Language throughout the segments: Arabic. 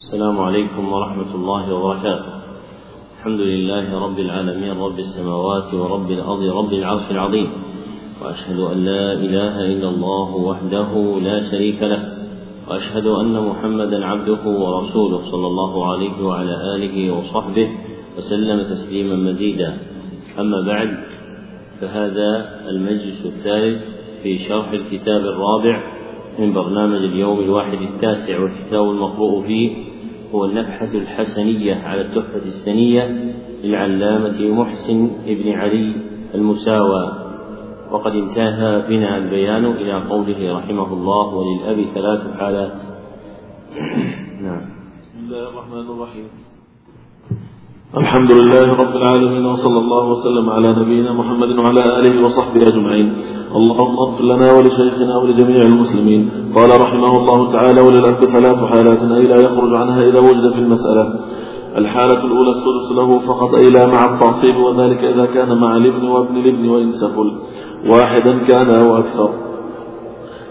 السلام عليكم ورحمة الله وبركاته. الحمد لله رب العالمين رب السماوات ورب الأرض رب العرش العظيم. وأشهد أن لا إله إلا الله وحده لا شريك له. وأشهد أن محمدا عبده ورسوله صلى الله عليه وعلى آله وصحبه وسلم تسليما مزيدا. أما بعد فهذا المجلس الثالث في شرح الكتاب الرابع من برنامج اليوم الواحد التاسع والكتاب المقروء فيه هو النفحة الحسنية على التحفة السنية للعلامة محسن بن علي المساوى. وقد انتهى بنا البيان إلى قوله رحمه الله وللأب ثلاث حالات. نعم. بسم الله الرحمن الرحيم. الحمد لله رب العالمين وصلى الله وسلم على نبينا محمد وعلى آله وصحبه أجمعين اللهم اغفر لنا ولشيخنا ولجميع المسلمين قال رحمه الله تعالى وللأب ثلاث حالات أي لا يخرج عنها إذا وجد في المسألة الحالة الأولى السدس له فقط أي لا مع التعصيب وذلك إذا كان مع الابن وابن الابن وإن سفل واحدا كان أو أكثر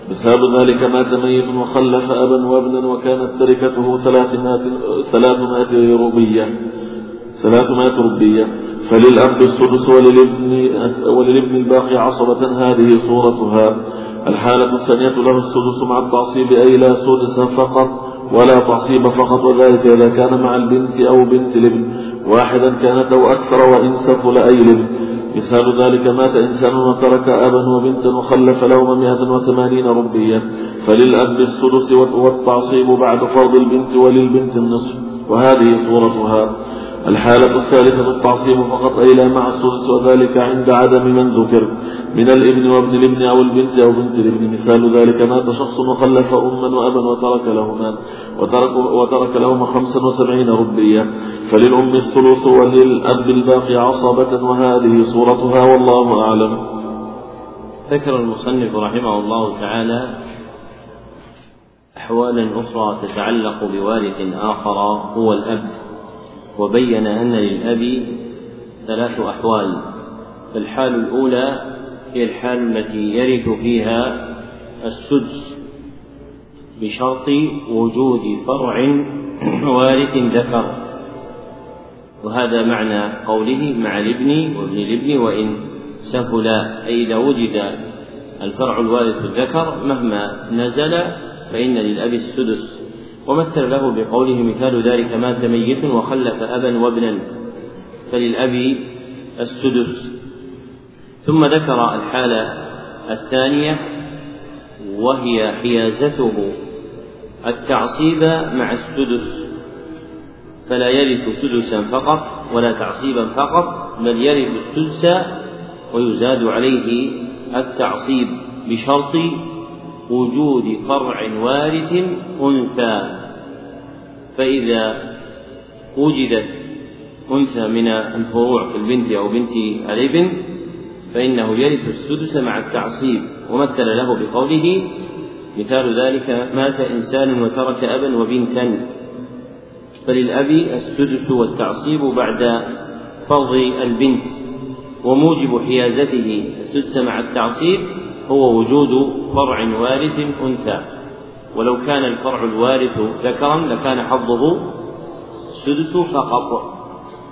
بسبب ذلك مات ميت وخلف أبا وابنا وكانت تركته ثلاثمائة ثلاثمائة ثلاثمائة ربية. فللأب السدس وللابن, وللابن الباقي عصبة هذه صورتها. الحالة الثانية له السدس مع التعصيب أي لا سدس فقط ولا تعصيب فقط وذلك إذا كان مع البنت أو بنت الابن. واحدا كانت أو أكثر وإن سفل أي الابن مثال ذلك مات إنسان وترك أبا وبنتا وخلف لهما مئة وثمانين ربية. فللأب السدس والتعصيب بعد فرض البنت وللبنت النصف. وهذه صورتها. الحالة الثالثة التعصيب فقط أي لا مع السدس وذلك عند عدم من ذكر من الابن وابن الابن أو البنت أو بنت الابن. مثال ذلك مات شخص وخلف أما وأبا وترك لهما وترك, وترك لهما خمسا وسبعين ربية. فللأم الثلث وللأب الباقي عصبة وهذه صورتها والله أعلم. ذكر المصنف رحمه الله تعالى أحوالا أخرى تتعلق بوارث آخر هو الأب. وبين أن للأب ثلاث أحوال الحال الأولى هي الحال التي يرث فيها السدس بشرط وجود فرع وارث ذكر. وهذا معنى قوله مع الابن وابن الابن وإن سفلا أي إذا وجد الفرع الوارث الذكر مهما نزل فإن للأب السدس. ومثل له بقوله مثال ذلك مات ميت وخلف أبا وابنا فللأب السدس. ثم ذكر الحالة الثانية وهي حيازته. التعصيب مع السدس. فلا يرث سدسا فقط ولا تعصيبا فقط بل يرث السدس ويزاد عليه التعصيب بشرط وجود فرع وارث أنثى. فإذا وجدت أنثى من الفروع في البنت أو بنت الابن فإنه يرث السدس مع التعصيب ومثل له بقوله مثال ذلك مات إنسان وترك أبا وبنتا. فللأب السدس والتعصيب بعد فرض البنت. وموجب حيازته السدس مع التعصيب هو وجود فرع وارث أنثى. ولو كان الفرع الوارث ذكرا لكان حظه السدس فقط.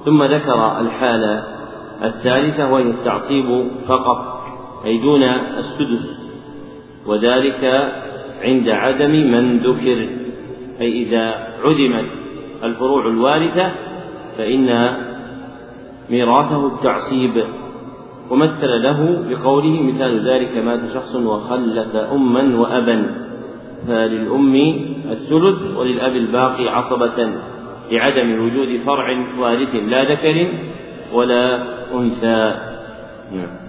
ثم ذكر الحالة الثالثة وهي التعصيب فقط أي دون السدس وذلك عند عدم من ذكر أي إذا عدمت الفروع الوارثة فإن ميراثه التعصيب. ومثل له بقوله مثال ذلك مات شخص وخلف أما وأبا. فللأم الثلث وللأب الباقي عصبة لعدم وجود فرع وارث لا ذكر ولا أنثى. نعم.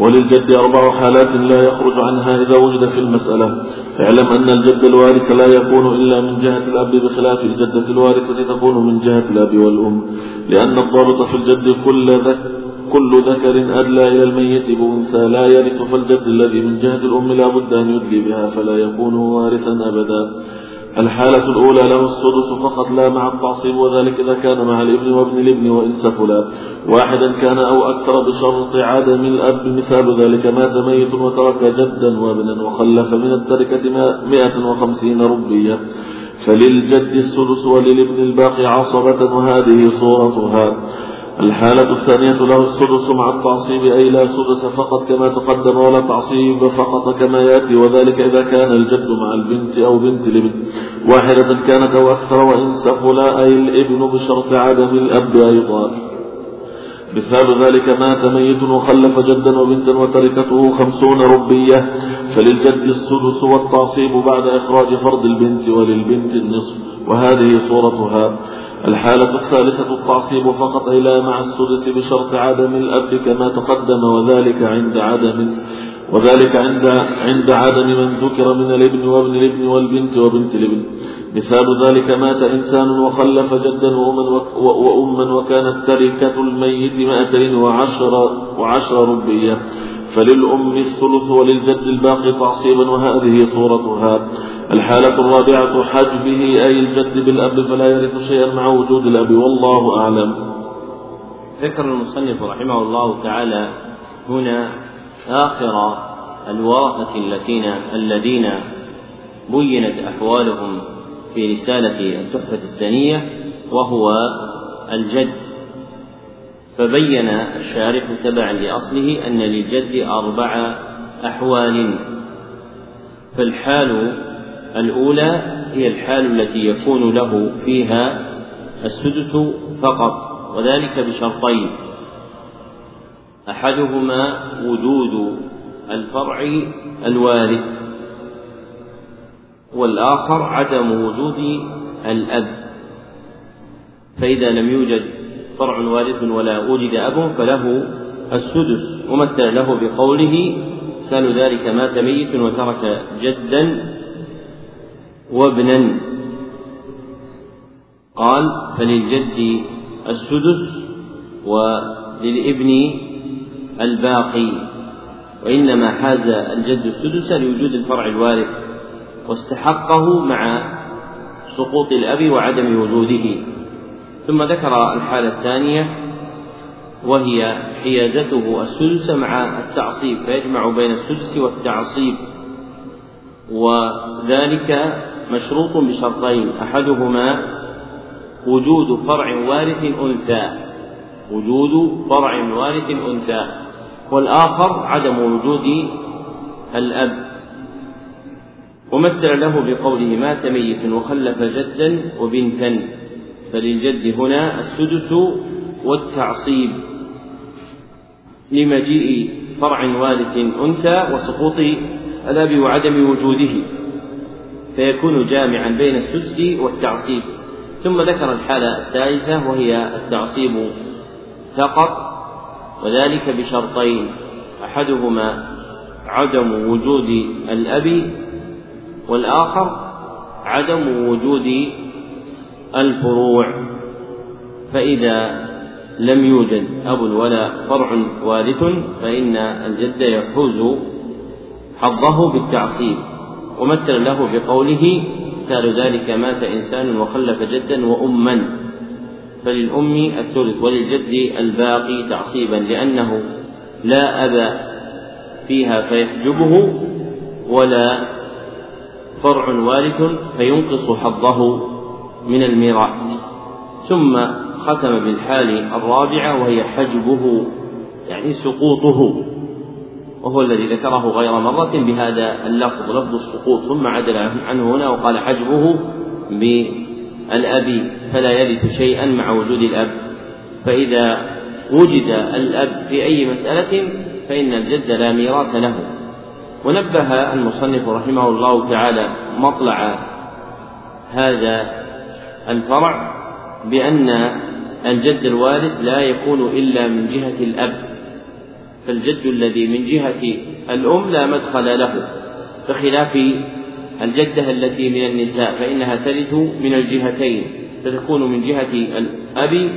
وللجد أربع حالات لا يخرج عنها إذا وجد في المسألة. اعلم أن الجد الوارث لا يكون إلا من جهة الأب بخلاف الجدة الوارثة تكون من جهة الأب والأم. لأن الضابط في الجد كل ذك كل ذكر أدلى إلى الميت بأنثى لا يرث فالجد الذي من جهة الأم لا بد أن يدلي بها فلا يكون وارثا أبدا. الحالة الأولى له السدس فقط لا مع التعصيب وذلك إذا كان مع الإبن وابن الإبن وإن سفلا. واحدا كان أو أكثر بشرط عدم الأب مثال ذلك مات ميت وترك جدا وابنا وخلف من التركة مائة وخمسين ربية. فللجد السدس وللابن الباقي عصبة وهذه صورتها. الحالة الثانية له السدس مع التعصيب أي لا سدس فقط كما تقدم ولا تعصيب فقط كما يأتي وذلك إذا كان الجد مع البنت أو بنت الابن واحدة كانت أو أكثر وإن سفلا أي الابن بشرط عدم الأب أيضا مثال ذلك مات ميت وخلف جدا وبنتا وتركته خمسون ربية. فللجد السدس والتعصيب بعد إخراج فرض البنت وللبنت النصف. وهذه صورتها. الحالة الثالثة التعصيب فقط إلى مع السدس بشرط عدم الأب كما تقدم وذلك عند عدم وذلك عند عند عدم من ذكر من الابن وابن الابن والبنت وبنت الابن. مثال ذلك مات إنسان وخلف جدا وأما, وأما وكانت تركة الميت مائتين وعشر, وعشر ربية. فللأم الثلث وللجد الباقي تعصيبا وهذه صورتها. الحالة الرابعة حجبه أي الجد بالأب فلا يرث شيئا مع وجود الأب والله أعلم. ذكر المصنف رحمه الله تعالى هنا آخر الورثة الذين الذين بينت أحوالهم في رسالة التحفة السنية وهو الجد. فبين الشارح تبعا لأصله أن للجد أربع أحوال. فالحال الأولى هي الحال التي يكون له فيها السدس فقط وذلك بشرطين. أحدهما وجود الفرع الوارث والآخر عدم وجود الأب. فإذا لم يوجد فرع وارث ولا وجد أب فله السدس ومثل له بقوله مثال ذلك مات ميت وترك جدا وابنا. قال فللجد السدس وللابن الباقي وإنما حاز الجد السدس لوجود الفرع الوارث واستحقه مع سقوط الأب وعدم وجوده. ثم ذكر الحالة الثانية وهي حيازته السدس مع التعصيب فيجمع بين السدس والتعصيب وذلك مشروط بشرطين أحدهما وجود فرع وارث أنثى وجود فرع وارث أنثى والآخر عدم وجود الأب. ومثل له بقوله مات ميت وخلف جدا وبنتا. فللجد هنا السدس والتعصيب لمجيء فرع وارث أنثى وسقوط الأب وعدم وجوده فيكون جامعا بين السدس والتعصيب. ثم ذكر الحالة الثالثة وهي التعصيب فقط وذلك بشرطين. أحدهما عدم وجود الأب والآخر عدم وجود الفروع فإذا لم يوجد أب ولا فرع وارث فإن الجد يحوز حظه بالتعصيب. ومثل له بقوله مثال ذلك مات إنسان وخلف جدا وأما فللأم الثلث وللجد الباقي تعصيبا لأنه لا أب فيها فيحجبه ولا فرع وارث فينقص حظه من الميراث ثم ختم بالحال الرابعة وهي حجبه يعني سقوطه وهو الذي ذكره غير مرة بهذا اللفظ لفظ السقوط ثم عدل عنه هنا وقال حجبه بالأب فلا يرث شيئا مع وجود الأب. فإذا وجد الأب في أي مسألة فإن الجد لا ميراث له. ونبه المصنف رحمه الله تعالى مطلع هذا الفرع بأن الجد الوارث لا يكون إلا من جهة الأب فالجد الذي من جهة الأم لا مدخل له بخلاف الجدة التي من النساء فإنها ترث من الجهتين فتكون من جهة الأب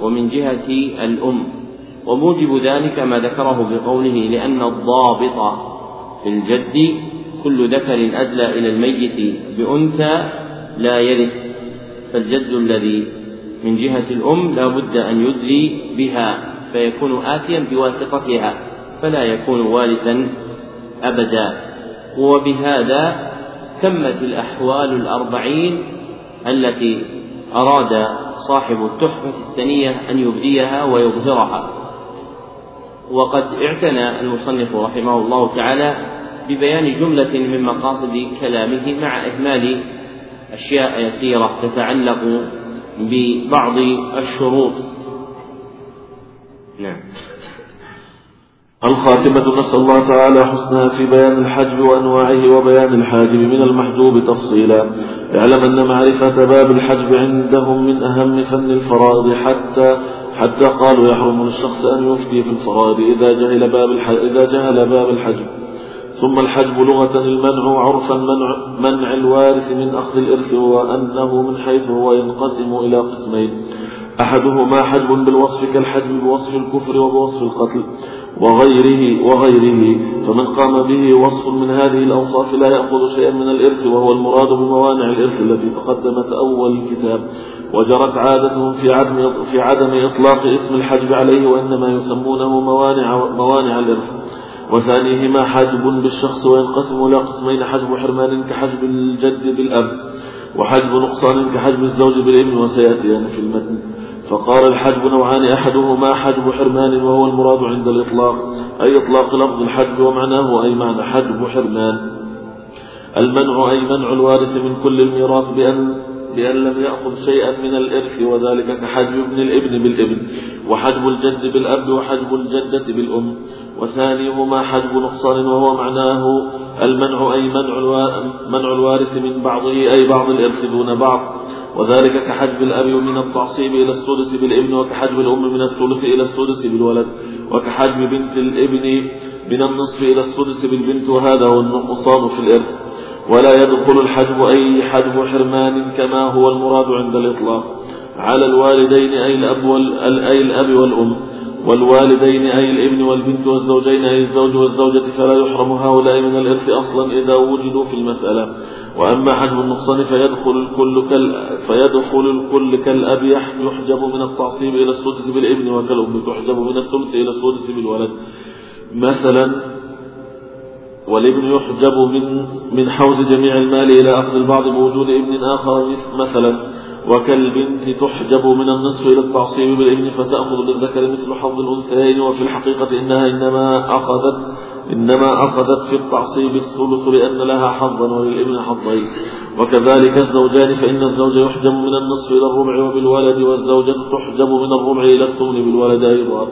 ومن جهة الأم. وموجب ذلك ما ذكره بقوله لأن الضابط في الجد كل ذكر أدلى إلى الميت بأنثى لا يرث. فالجد الذي من جهة الأم لا بد أن يدلي بها فيكون آتيا بواسطتها فلا يكون وارثا أبدا. وبهذا تمت الأحوال الأربعين التي أراد صاحب التحفة السنية أن يبديها ويظهرها وقد اعتنى المصنف رحمه الله تعالى ببيان جملة من مقاصد كلامه مع إهمال أشياء يسيرة تتعلق ببعض الشروط. نعم. الخاتمة نسأل الله تعالى حسنها في بيان الحجب وأنواعه وبيان الحاجب من المحجوب تفصيلا. اعلم أن معرفة باب الحجب عندهم من أهم فن الفرائض حتى حتى قالوا يحرم للشخص أن يفتي في الفرائض إذا جهل باب إذا جهل باب الحجب. ثم الحجب لغة المنع عرفا منع, منع الوارث من أخذ الإرث وأنه من حيث هو ينقسم إلى قسمين. أحدهما حجب بالوصف كالحجب بوصف الكفر وبوصف القتل وغيره وغيره. فمن قام به وصف من هذه الأوصاف لا يأخذ شيئا من الإرث وهو المراد بموانع الإرث التي تقدمت أول الكتاب وجرت عادتهم في عدم في عدم إطلاق اسم الحجب عليه وإنما يسمونه موانع موانع الإرث. وثانيهما حجب بالشخص وينقسم إلى قسمين حجب حرمان كحجب الجد بالأب وحجب نقصان كحجب الزوج بالابن وسيأتيان في المتن. فقال الحجب نوعان أحدهما حجب حرمان وهو المراد عند الإطلاق أي إطلاق لفظ الحجب ومعناه أي معنى حجب حرمان. المنع أي منع الوارث من كل الميراث بأن بأن لم يأخذ شيئا من الإرث وذلك كحجب ابن الإبن بالإبن وحجب الجد بالأب وحجب الجدة بالأم. وثانيهما حجب نقصان وهو معناه المنع أي منع الوارث من بعضه أي بعض الإرث دون بعض. وذلك كحجب الأب من التعصيب إلى السدس بالإبن وكحجب الأم من الثلث إلى السدس بالولد وكحجب بنت الإبن من النصف إلى السدس بالبنت وهذا هو النقصان في الإرث. ولا يدخل الحجب أي حجب حرمان كما هو المراد عند الإطلاق. على الوالدين أي الأب, أي الأب والأم والوالدين أي الابن والبنت والزوجين أي الزوج والزوجة فلا يحرم هؤلاء من الإرث أصلا إذا وجدوا في المسألة. وأما حجب النقصان فيدخل الكل كال فيدخل الكل كالأب يحجب من التعصيب إلى السدس بالابن وكالأم تحجب من الثلث إلى السدس بالولد. مثلا والابن يحجب من من حوز جميع المال إلى أخذ البعض بوجود ابن آخر مثلا. وكالبنت تحجب من النصف إلى التعصيب بالابن فتأخذ للذكر مثل حظ الأنثيين وفي الحقيقة إنها إنما أخذت إنما أخذت في التعصيب الثلث لأن لها حظا وللإبن حظين. وكذلك الزوجان فإن الزوج يحجب من النصف إلى الربع وبالولد والزوجة تحجب من الربع إلى الثمن بالولد أيضا.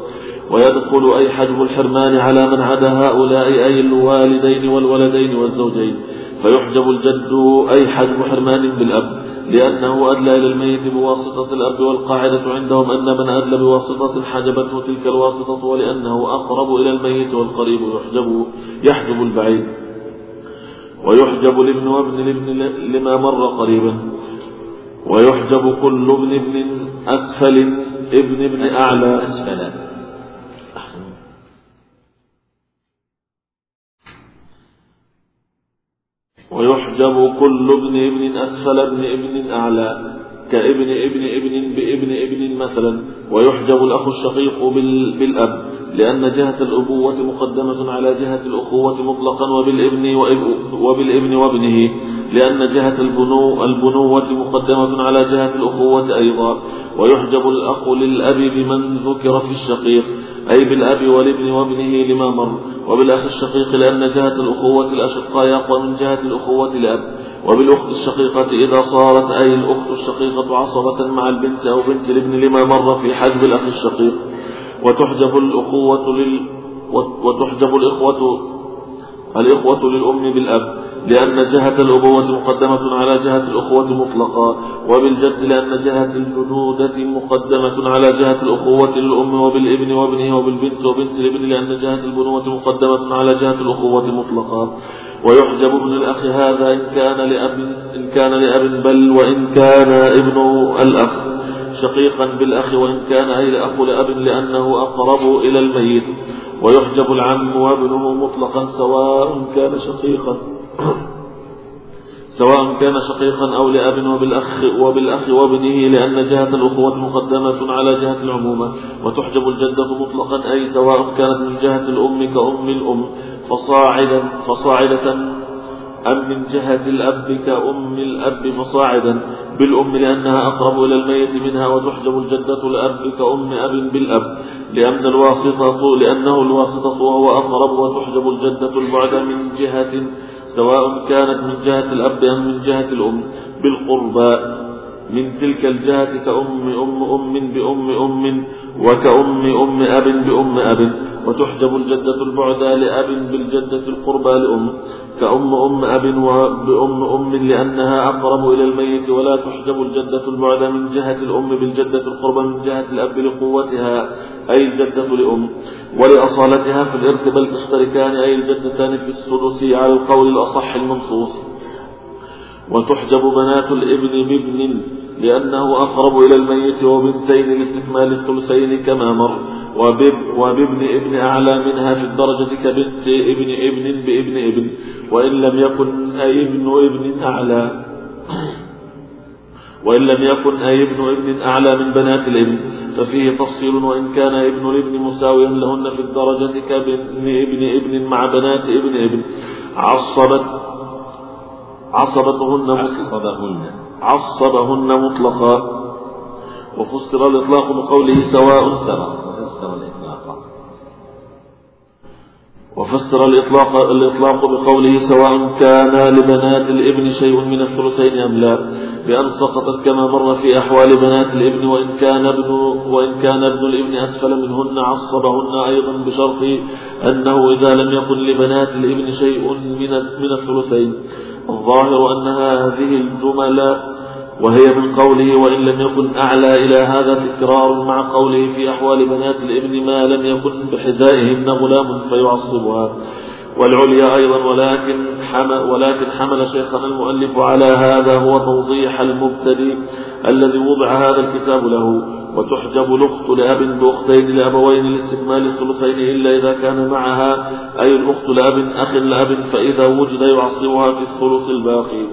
ويدخل أي حجب الحرمان على من عدا هؤلاء أي الوالدين والولدين والزوجين. فيحجب الجد أي حجب حرمان بالأب لأنه أدلى إلى الميت بواسطة الأب والقاعدة عندهم أن من أدلى بواسطة حجبته تلك الواسطة ولأنه أقرب إلى الميت والقريب يحجب يحجب البعيد ويحجب الابن وابن الابن لما مر قريبا ويحجب كل ابن ابن أسفل ابن ابن أعلى. أسفل. ويحجب كل ابن ابن أسفل ابن ابن أعلى. كابن ابن ابن بابن ابن مثلا ويحجب الأخ الشقيق بالأب لأن جهة الأبوة مقدمة على جهة الأخوة مطلقا وبالابن وبالابن وابنه لأن جهة البنو البنوة مقدمة على جهة الأخوة أيضا ويحجب الأخ للأب بمن ذكر في الشقيق أي بالأب والابن وابنه لما مر وبالأخ الشقيق لأن جهة الأخوة الأشقاء أقوى من جهة الأخوة الأب وبالأخت الشقيقة إذا صارت أي الأخت الشقيقة عصبة مع البنت أو بنت الابن لما مر في حجب الأخ الشقيق. وتحجب الأخوة لل وتحجب الإخوة الإخوة للأم بالأب لأن جهة الأبوة مقدمة على جهة الأخوة مطلقا وبالجد لأن جهة الجنودة مقدمة على جهة الأخوة للأم وبالابن وابنه وبالبنت وبنت الابن لأن جهة البنوة مقدمة على جهة الأخوة مطلقا ويحجب ابن الأخ هذا إن كان لأب إن كان لأب بل وإن كان ابن الأخ. شقيقا بالأخ وإن كان أي الأخ لأب لأنه أقرب إلى الميت. ويحجب العم وابنه مطلقا سواء كان شقيقا. سواء كان شقيقا أو لأب وبالأخ, وبالأخ وابنه لأن جهة الأخوة مقدمة على جهة العمومة. وتحجب الجدة مطلقا أي سواء كانت من جهة الأم كأم الأم. فصاعدا فصاعدة أم من جهة الأب كأم الأب فصاعدا بالأم لأنها أقرب إلى الميت منها وتحجب الجدة الأب كأم أب بالأب لأن الواسطة لأنه الواسطة وهو أقرب وتحجب الجدة البعد من جهة سواء كانت من جهة الأب أم من جهة الأم بالقربى من تلك الجهة كأم أم أم بأم أم وكأم أم أب بأم أب وتحجب الجدة البعدى لأب بالجدة القربى لأم كأم أم أب وبأم أم لأنها أقرب إلى الميت ولا تحجب الجدة البعدى من جهة الأم بالجدة القربى من جهة الأب لقوتها أي الجدة لأم ولأصالتها في الإرث بل تشتركان أي الجدتان في السدس على القول الأصح المنصوص. وتحجب بنات الإبن بابن لأنه أقرب إلى الميت وبنتين لاستكمال الثلثين كما مر. وبب وبابن ابن أعلى منها في الدرجة كبنت ابن ابن بابن ابن. وإن لم يكن أي ابن ابن أعلى وإن لم يكن أي ابن ابن أعلى من بنات الابن. ففيه تفصيل وإن كان ابن الابن مساويا لهن في الدرجة كابن ابن ابن مع بنات ابن ابن. عصبت عصبتهن عصبهن. عصبهن مطلقا وفسر الإطلاق بقوله سواء فسر الإطلاق. وفسر الإطلاق الإطلاق بقوله سواء كان لبنات الإبن شيء من الثلثين أم لا. بأن سقطت كما مر في أحوال بنات الإبن وإن كان ابن وإن كان ابن الإبن أسفل منهن عصبهن أيضا بشرط أنه إذا لم يكن لبنات الإبن شيء من من الثلثين. الظاهر أن هذه الجمل وهي من قوله وإن لم يكن أعلى إلى هذا تكرار مع قوله في أحوال بنات الابن ما لم يكن بحذائهن غلام فيعصبها. والعليا أيضا ولكن حمل, ولكن حمل شيخنا المؤلف على هذا هو توضيح المبتدئ الذي وضع هذا الكتاب له. وتحجب الأخت لأب بأختين لأبوين لاستكمال الثلثين إلا إذا كان معها أي الأخت لأب أخ لأب فإذا وجد يعصبها في الثلث الباقي.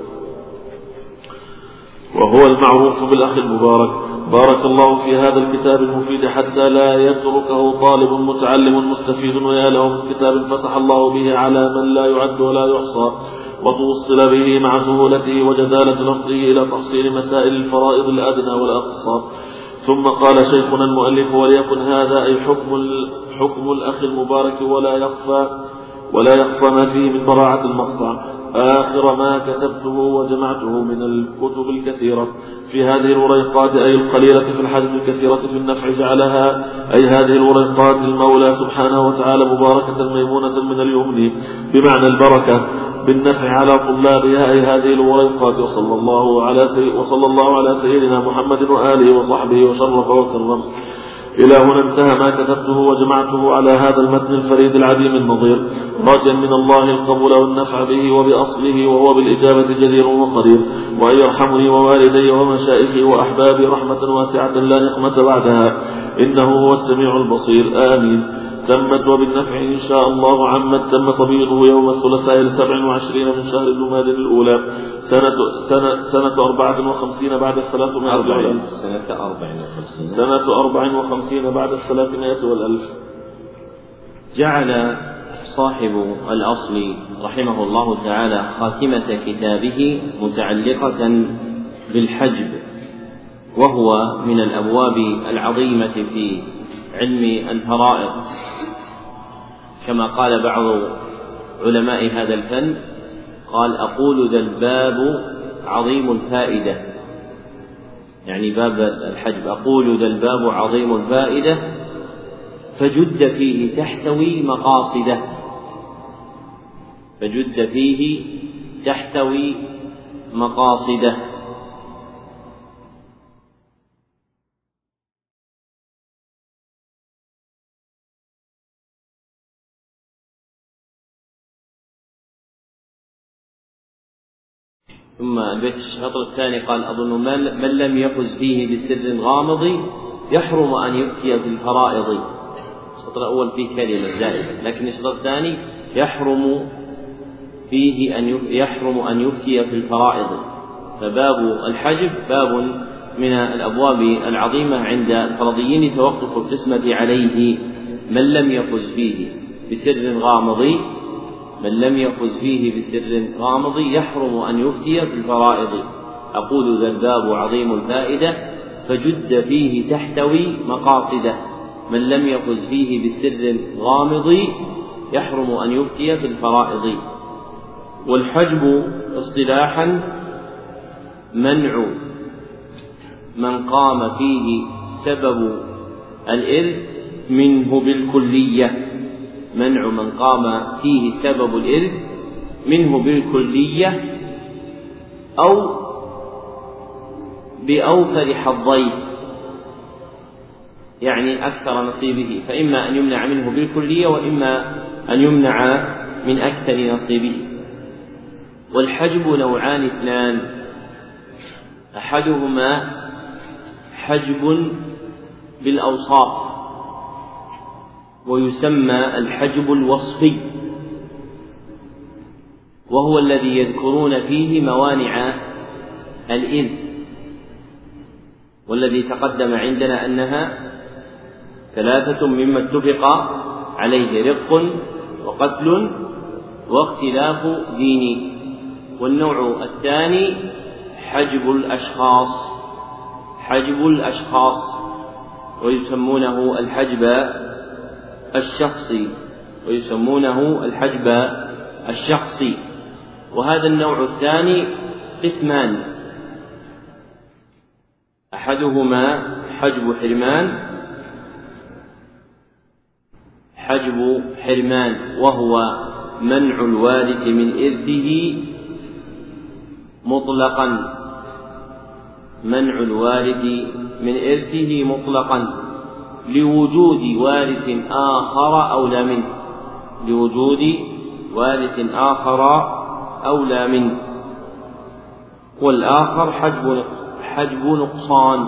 وهو المعروف بالأخ المبارك. بارك الله في هذا الكتاب المفيد حتى لا يتركه طالب متعلم مستفيد ويا له من كتاب فتح الله به على من لا يعد ولا يحصى وتوصل به مع سهولته وجدالة لفظه إلى تحصيل مسائل الفرائض الأدنى والأقصى. ثم قال شيخنا المؤلف وليكن هذا أي حكم حكم الأخ المبارك ولا يخفى ولا يخفى ما فيه من براعة المقطع. آخر ما كتبته وجمعته من الكتب الكثيرة في هذه الوريقات أي القليلة في الحجم الكثيرة في النفع جعلها أي هذه الوريقات المولى سبحانه وتعالى مباركة ميمونة من اليمن بمعنى البركة بالنفع على طلابها أي هذه الوريقات. وصلى الله على وصلى الله على سيدنا محمد وآله وصحبه وشرف وكرم. إلى هنا انتهى ما كتبته وجمعته على هذا المتن الفريد العديم النظير. راجيا من الله القبول والنفع به وبأصله وهو بالإجابة جدير وقدير. وأن يرحمني ووالدي ومشائخي وأحبابي رحمة واسعة لا نقمة بعدها. إنه هو السميع البصير. آمين. تمت وبالنفع إن شاء الله عمت تم تبيضه يوم الثلاثاء السبع وعشرين من شهر جماد الأولى. سنة سنة سنة أربعة وخمسين بعد الثلاثمائة والألف. سنة أربع وخمسين. سنة أربع وخمسين بعد الثلاثمائة والألف. جعل صاحب الأصل رحمه الله تعالى خاتمة كتابه متعلقة بالحجب وهو من الأبواب العظيمة في علم الفرائض. كما قال بعض علماء هذا الفن قال أقول ذا الباب عظيم الفائدة. يعني باب الحجب. أقول ذا الباب عظيم الفائدة فجد فيه تحتوي مقاصده. فجد فيه تحتوي مقاصده. ثم البيت الشطر الثاني قال أظن من لم يفز فيه بسر غامض يحرم أن يفتي في الفرائض الشطر الأول فيه كلمة زائدة لكن الشطر الثاني يحرم فيه أن يحرم أن يفتي في الفرائض. فباب الحجب باب من الأبواب العظيمة عند الفرضيين توقف القسمة عليه من لم يفز فيه بسر غامض. من لم يفز فيه بسر غامض يحرم أن يفتي في الفرائض. أقول ذا الباب عظيم الفائدة فجد فيه تحتوي مقاصده. من لم يفز فيه بسر غامض يحرم أن يفتي في الفرائض. والحجب اصطلاحا منع من قام فيه سبب الإرث منه بالكلية. منع من قام فيه سبب الإرث منه بالكلية أو بأوفر حظيه يعني أكثر نصيبه فإما أن يمنع منه بالكلية وإما أن يمنع من أكثر نصيبه. والحجب نوعان اثنان. أحدهما حجب بالأوصاف. ويسمى الحجب الوصفي وهو الذي يذكرون فيه موانع الإذ والذي تقدم عندنا أنها ثلاثة مما اتفق عليه رق وقتل واختلاف دين والنوع الثاني حجب الأشخاص حجب الأشخاص ويسمونه الحجب الشخصي ويسمونه الحجب الشخصي. وهذا النوع الثاني قسمان. أحدهما حجب حرمان حجب حرمان وهو منع الوارث من إرثه مطلقا. منع الوارث من إرثه مطلقا. لوجود وارث آخر أولى منه. لوجود وارث آخر أولى منه. والآخر حجب حجب نقصان.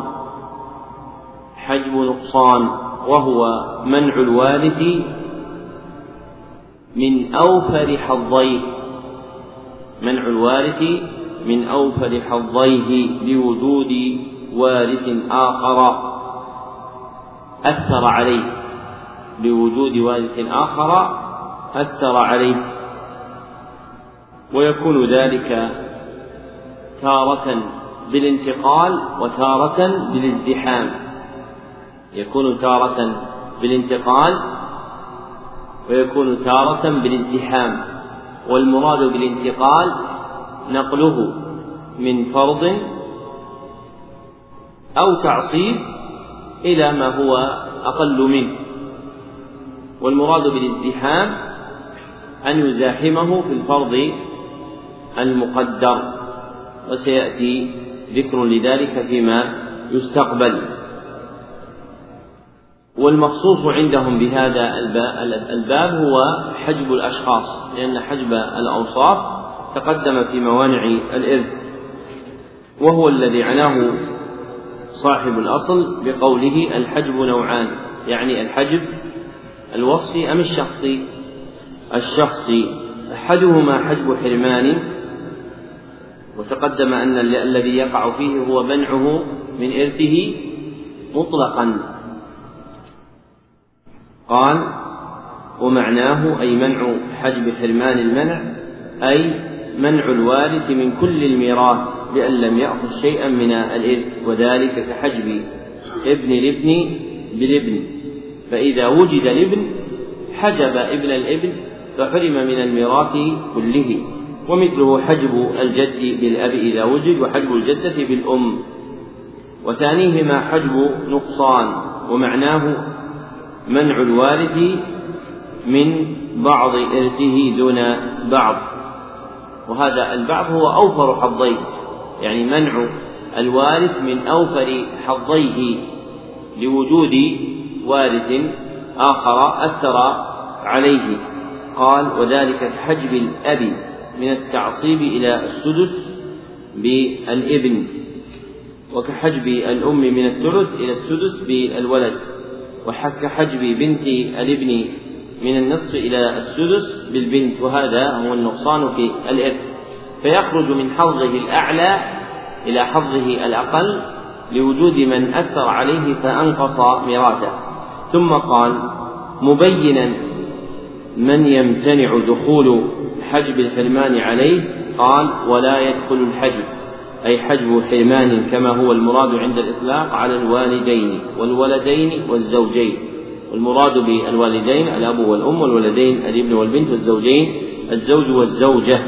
حجب نقصان. وهو منع الوارث من أوفر حظيه. منع الوارث من أوفر حظيه لوجود وارث آخر. أثر عليه لوجود وارث آخر أثر عليه. ويكون ذلك تارة بالانتقال وتارة بالازدحام. يكون تارة بالانتقال ويكون تارة بالازدحام. والمراد بالانتقال نقله من فرض أو تعصيب إلى ما هو أقل منه. والمراد بالازدحام أن يزاحمه في الفرض المقدر وسيأتي ذكر لذلك فيما يستقبل. والمخصوص عندهم بهذا الباب هو حجب الأشخاص لأن حجب الأوصاف تقدم في موانع الإرث وهو الذي عناه صاحب الأصل بقوله الحجب نوعان يعني الحجب الوصفي أم الشخصي؟ الشخصي. أحدهما حجب حرمان وتقدم أن الذي يقع فيه هو منعه من إرثه مطلقا. قال ومعناه أي منع حجب حرمان المنع أي منع الوارث من كل الميراث بأن لم يأخذ شيئا من الإرث وذلك كحجب ابن الابن بالابن. فإذا وجد الابن حجب ابن الابن فحرم من الميراث كله. ومثله حجب الجد بالأب إذا وجد وحجب الجدة بالأم. وثانيهما حجب نقصان ومعناه منع الوارث من بعض إرثه دون بعض. وهذا البعض هو أوفر حظيه يعني منع الوارث من أوفر حظيه لوجود وارث آخر أثر عليه. قال وذلك كحجب الأب من التعصيب إلى السدس بالإبن وكحجب الأم من الثلث إلى السدس بالولد وحك حجب بنت الابن من النصف إلى السدس بالبنت وهذا هو النقصان في الإرث. فيخرج من حظه الأعلى إلى حظه الأقل لوجود من أثر عليه فأنقص ميراثه ثم قال مبينا من يمتنع دخول حجب الحرمان عليه قال ولا يدخل الحجب أي حجب حرمان كما هو المراد عند الإطلاق على الوالدين والولدين والزوجين. والمراد بالوالدين الأب والأم والولدين الابن والبنت والزوجين الزوج والزوجة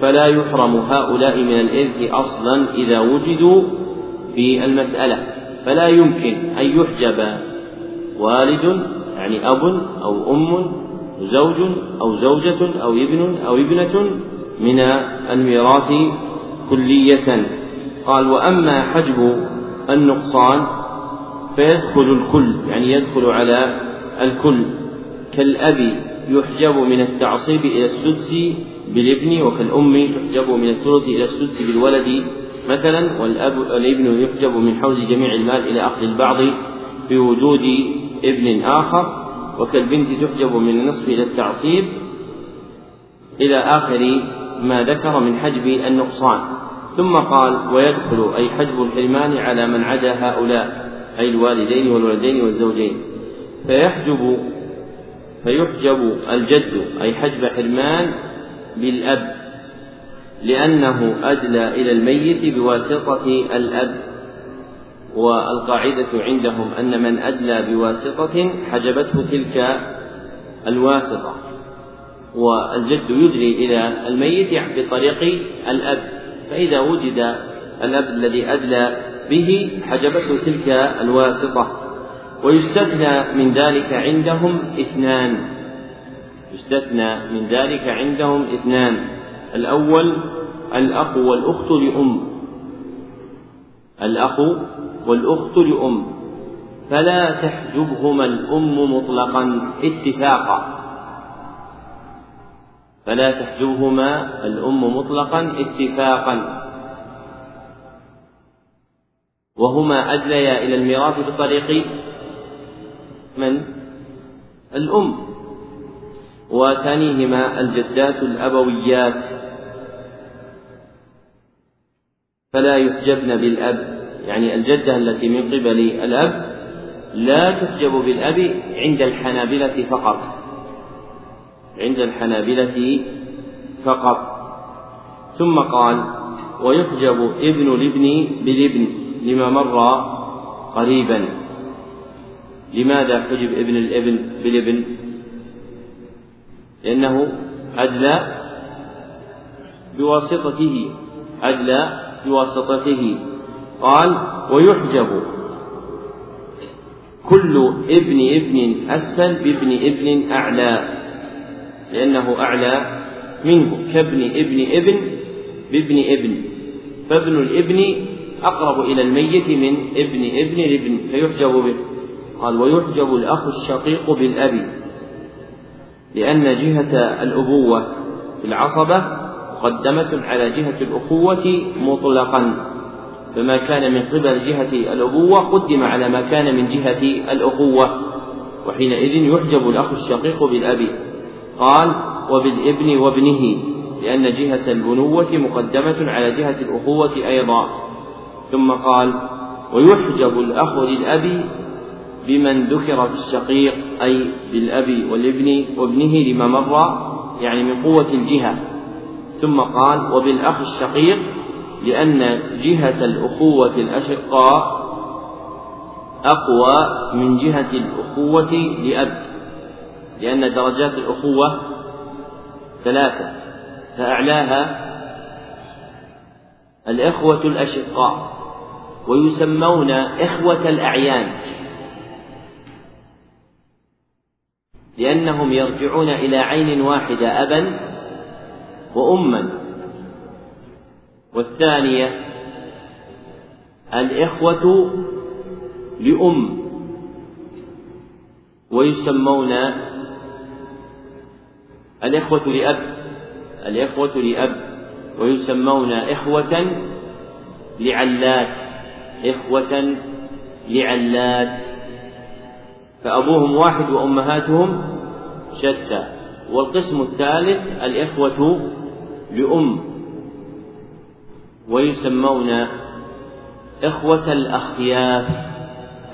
فلا يحرم هؤلاء من الإرث أصلا إذا وجدوا في المسألة فلا يمكن أن يحجب والد يعني أب أو أم زوج أو زوجة أو ابن أو ابنة من الميراث كلية. قال وأما حجب النقصان فيدخل الكل يعني يدخل على الكل. كالأب يحجب من التعصيب إلى السدس بالابن وكالأم تحجب من الثلث إلى السدس بالولد مثلا والأب الابن يحجب من حوز جميع المال إلى أخذ البعض بوجود ابن آخر وكالبنت تحجب من النصف إلى التعصيب إلى آخر ما ذكر من حجب النقصان. ثم قال ويدخل أي حجب الحرمان على من عدا هؤلاء. أي الوالدين والولدين والزوجين. فيحجب فيحجب الجد أي حجب حرمان بالأب لأنه أدلى إلى الميت بواسطة الأب والقاعدة عندهم أن من أدلى بواسطة حجبته تلك الواسطة. والجد يدلي إلى الميت بطريق الأب فإذا وجد الأب الذي أدلى به حجبته تلك الواسطة ويستثنى من ذلك عندهم اثنان. يستثنى من ذلك عندهم اثنان. الأول الأخ والأخت لأم. الأخ والأخت لأم. فلا تحجبهما الأم مطلقا اتفاقا. فلا تحجبهما الأم مطلقا اتفاقا. وهما أدليا إلى الميراث بطريق من؟ الأم. وثانيهما الجدات الأبويات. فلا يحجبن بالأب. يعني الجدة التي من قبل الأب لا تحجب بالأب عند الحنابلة فقط. عند الحنابلة فقط. ثم قال ويحجب ابن الابن بالابن. لما مر قريبا. لماذا حجب ابن الابن بالابن؟ لأنه أدلى بواسطته أدلى بواسطته. قال ويحجب. كل ابن ابن أسفل بابن ابن أعلى. لأنه أعلى منه كابن ابن ابن بابن ابن. فابن الابن أقرب إلى الميت من ابن ابن الابن فيحجب به. قال ويحجب الأخ الشقيق بالأب لأن جهة الأبوة في العصبة مقدمة على جهة الأخوة مطلقا. فما كان من قبل جهة الأبوة قدم على ما كان من جهة الأخوة. وحينئذ يحجب الأخ الشقيق بالأب. قال وبالابن وابنه لأن جهة البنوة مقدمة على جهة الأخوة أيضا. ثم قال ويحجب الأخ للأب بمن ذكر في الشقيق أي بالأب والابن وابنه لما مر يعني من قوة الجهة. ثم قال وبالأخ الشقيق لأن جهة الأخوة الأشقاء أقوى من جهة الأخوة لأب لأن درجات الأخوة ثلاثة فأعلاها الإخوة الأشقاء. ويسمون إخوة الأعيان. لأنهم يرجعون إلى عين واحدة أبا وأما. والثانية الإخوة لأم. ويسمون الإخوة لأب. الإخوة لأب. ويسمون إخوة لعلات. إخوة لعلات فأبوهم واحد وأمهاتهم شتى والقسم الثالث الإخوة لأم ويسمون إخوة الأخياف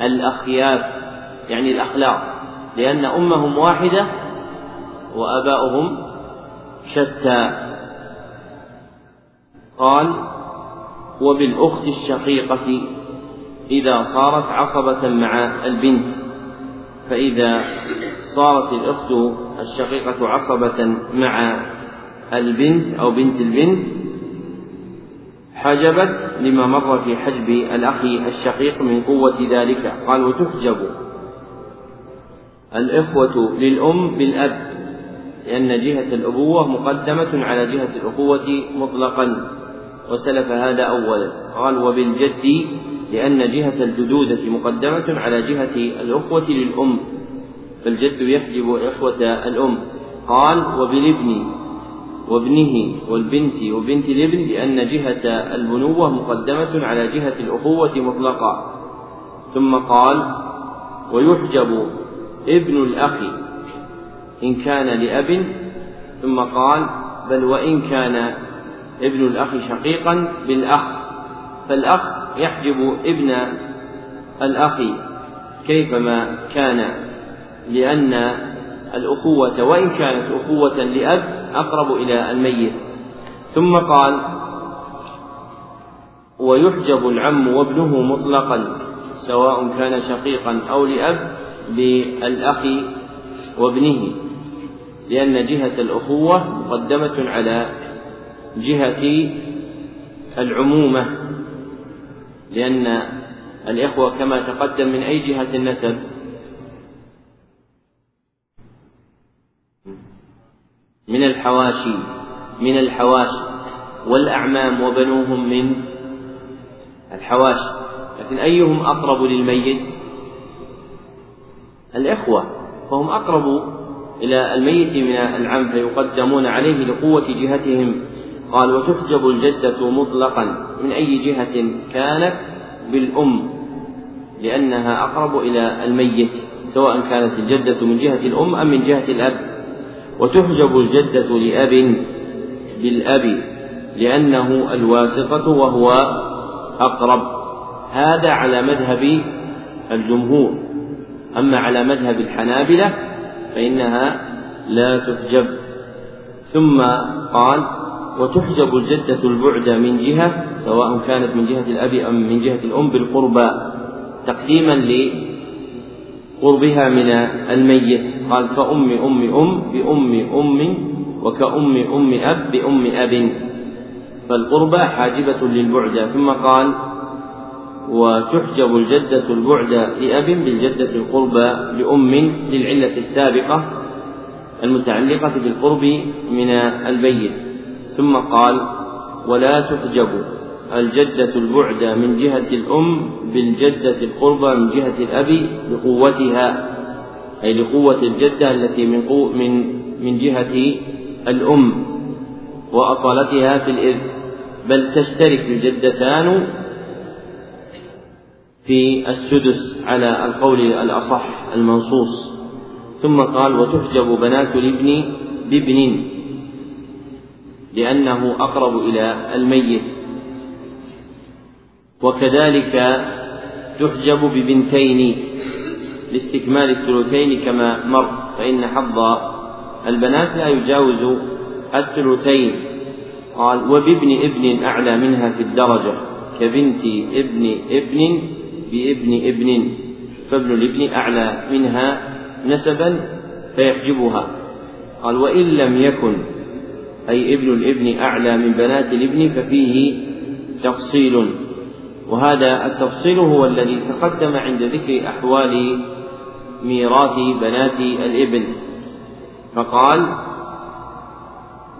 الأخياف يعني الأخلاق لأن أمهم واحدة وآباؤهم شتى. قال وبالأخت الشقيقة إذا صارت عصبة مع البنت فإذا صارت الأخت الشقيقة عصبة مع البنت أو بنت البنت حجبت لما مر في حجب الأخ الشقيق من قوة ذلك. قال وتحجب الإخوة للأم بالأب لأن جهة الأبوة مقدمة على جهة الأخوة مطلقا وسلف هذا أولا. قال وبالجد لأن جهة الجدودة مقدمة على جهة الأخوة للأم فالجد يحجب إخوة الأم. قال وبالابن وابنه والبنت وبنت الابن لأن جهة البنوة مقدمة على جهة الأخوة مطلقا ثم قال ويحجب ابن الأخ إن كان لأب. ثم قال بل وإن كان ابن الأخ شقيقا بالأخ. فالأخ يحجب ابن الأخ كيفما كان لأن الأخوة وإن كانت أخوة لأب أقرب إلى الميت. ثم قال ويحجب العم وابنه مطلقا سواء كان شقيقا أو لأب بالأخ وابنه لأن جهة الأخوة مقدمة على جهة العمومة. لأن الإخوة كما تقدم من أي جهة النسب؟ من الحواشي من الحواشي والأعمام وبنوهم من الحواشي لكن أيهم أقرب للميت؟ الإخوة فهم أقرب إلى الميت من العم فيقدمون عليه لقوة جهتهم. قال وتحجب الجدة مطلقا من أي جهة كانت بالأم لأنها أقرب إلى الميت سواء كانت الجدة من جهة الأم أم من جهة الأب. وتحجب الجدة لأب بالأب لأنه الواسطة وهو أقرب. هذا على مذهب الجمهور. أما على مذهب الحنابلة فإنها لا تحجب. ثم قال وتحجب الجدة البعد من جهة سواء كانت من جهة الأب أم من جهة الأم بالقربى تقديما لقربها من الميت. قال كأم أم أم بأم أم وكأم أم أب بأم أب. فالقربى حاجبة للبعد. ثم قال وتحجب الجدة البعد لأب بالجدة القربى لأم للعلة السابقة المتعلقة بالقرب من البين ثم قال ولا تحجب الجدة البعد من جهة الأم بالجدة القربى من جهة الأب لقوتها أي لقوة الجدة التي من قو من من جهة الأم وأصالتها في الإذ بل تشترك الجدتان في السدس على القول الأصح المنصوص. ثم قال وتحجب بنات الابن بابن. لأنه أقرب إلى الميت. وكذلك تحجب ببنتين لاستكمال الثلثين كما مر فإن حظ البنات لا يجاوز الثلثين. قال وبابن ابن أعلى منها في الدرجة كبنت ابن ابن بابن ابن فابن الابن أعلى منها نسبا فيحجبها. قال وإن لم يكن أي ابن الابن أعلى من بنات الابن ففيه تفصيل. وهذا التفصيل هو الذي تقدم عند ذكر أحوال ميراث بنات الابن. فقال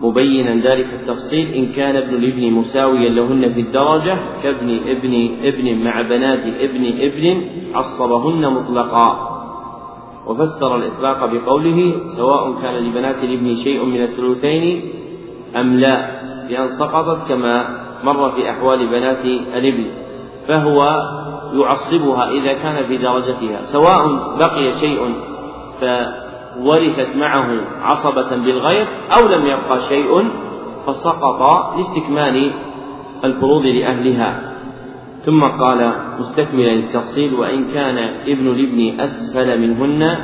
مبينا ذلك التفصيل إن كان ابن الابن مساويا لهن في الدرجة كابن ابن ابن مع بنات ابن ابن عصبهن مطلقا. وفسر الإطلاق بقوله سواء كان لبنات الابن شيء من الثلثين أم لا؟ بأن سقطت كما مر في أحوال بنات الابن فهو يعصبها إذا كان في درجتها. سواء بقي شيء ف ورثت معه عصبة بالغير أو لم يبقى شيء فسقط لاستكمال الفروض لأهلها. ثم قال مستكملا التفصيل وإن كان ابن الابن أسفل منهن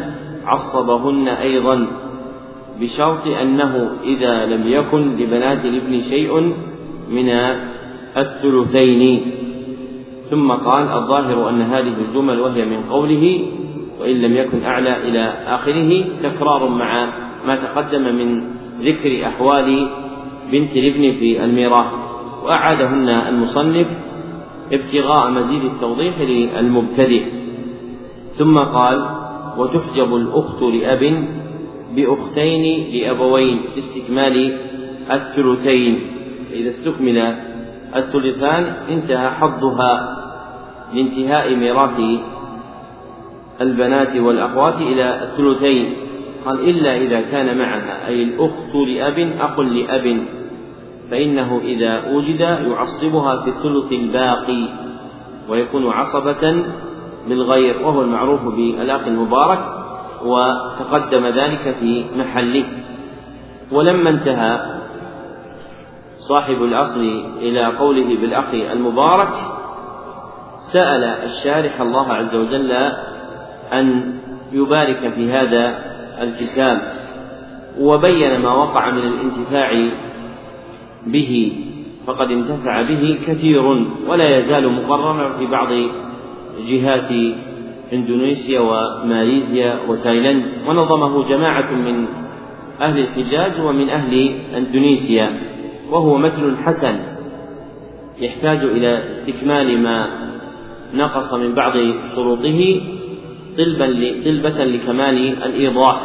عصبهن أيضا. بشرط أنه إذا لم يكن لبنات الابن شيء من الثلثين. ثم قال الظاهر أن هذه الجمل وهي من قوله وإن لم يكن أعلى إلى آخره تكرار مع ما تقدم من ذكر أحوال بنت الابن في الميراث. وأعادهن المصنف ابتغاء مزيد التوضيح للمبتدئ. ثم قال وتحجب الأخت لأب بأختين لأبوين باستكمال الثلثين. فإذا استكمل الثلثان انتهى حظها لانتهاء ميراث البنات والأخوات إلى الثلثين. قال إلا إذا كان معها أي الأخت لأب أخ لأب فإنه إذا وجد يعصبها في الثلث الباقي ويكون عصبة بالغير وهو المعروف بالأخ المبارك وتقدم ذلك في محله. ولما انتهى صاحب الأصل إلى قوله بالأخ المبارك سأل الشارح الله عز وجل أن يبارك في هذا الكتاب وبين ما وقع من الانتفاع به فقد انتفع به كثير ولا يزال مقررا في بعض جهات إندونيسيا وماليزيا وتايلاند ونظمه جماعة من أهل الحجاز ومن أهل إندونيسيا وهو متن حسن يحتاج إلى استكمال ما نقص من بعض شروطه طلبا طلبة لكمال الإيضاح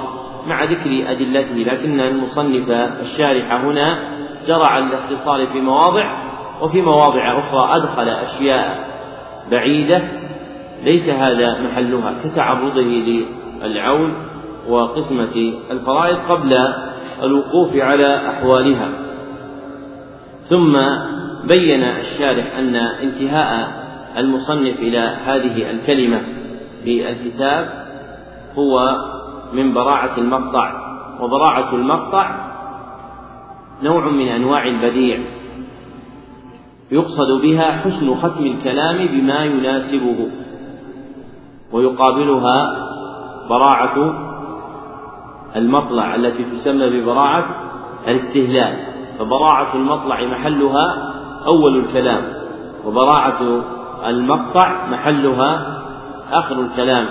مع ذكر أدلته لكن المصنف الشارح هنا جرع الاختصار في مواضع وفي مواضع أخرى أدخل أشياء بعيدة ليس هذا محلها كتعرضه للعون وقسمة الفرائض قبل الوقوف على أحوالها. ثم بين الشارح أن انتهاء المصنف إلى هذه الكلمة في الكتاب هو من براعة المقطع وبراعة المقطع نوع من أنواع البديع يقصد بها حسن ختم الكلام بما يناسبه. ويقابلها براعة المطلع التي تسمى ببراعة الاستهلال. فبراعة المطلع محلها أول الكلام وبراعة المقطع محلها آخر الكلام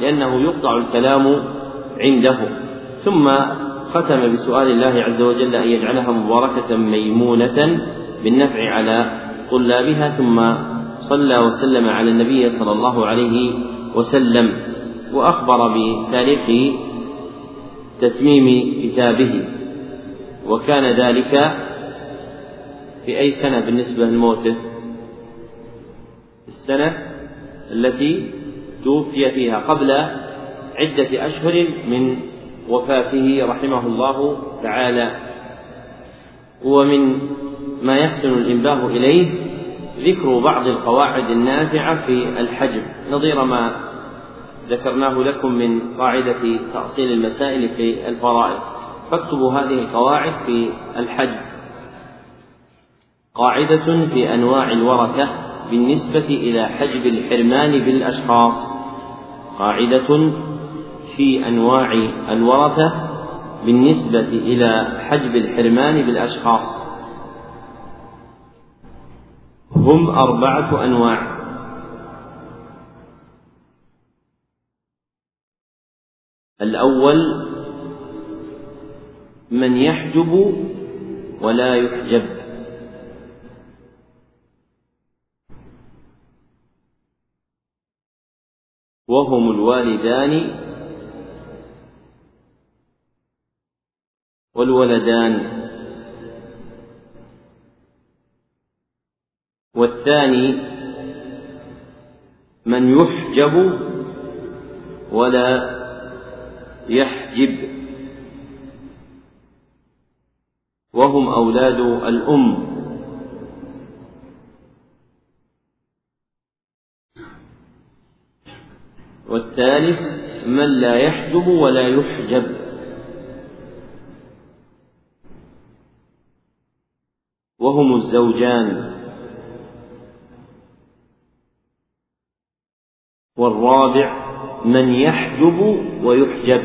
لأنه يقطع الكلام عنده. ثم ختم بسؤال الله عز وجل أن يجعلها مباركة ميمونة بالنفع على طلابها ثم صلى وسلم على النبي صلى الله عليه وسلم وأخبر بتاريخ تتميم كتابه. وكان ذلك في أي سنة بالنسبة لموته؟ السنة التي توفي فيها قبل عدة أشهر من وفاته رحمه الله تعالى. ومن ما يحسن الإنباه إليه ذكر بعض القواعد النافعة في الحجب نظير ما ذكرناه لكم من قاعدة تأصيل المسائل في الفرائض. فاكتبوا هذه القواعد في الحجب قاعدة في أنواع الورثة بالنسبة إلى حجب الحرمان بالأشخاص. قاعدة في أنواع الورثة بالنسبة إلى حجب الحرمان بالأشخاص. هم أربعة أنواع. الأول من يحجب ولا يحجب. وهم الوالدان والولدان. والثاني من يحجب ولا يحجب. وهم أولاد الأم. والثالث من لا يحجب ولا يحجب. وهم الزوجان. والرابع من يحجب ويحجب.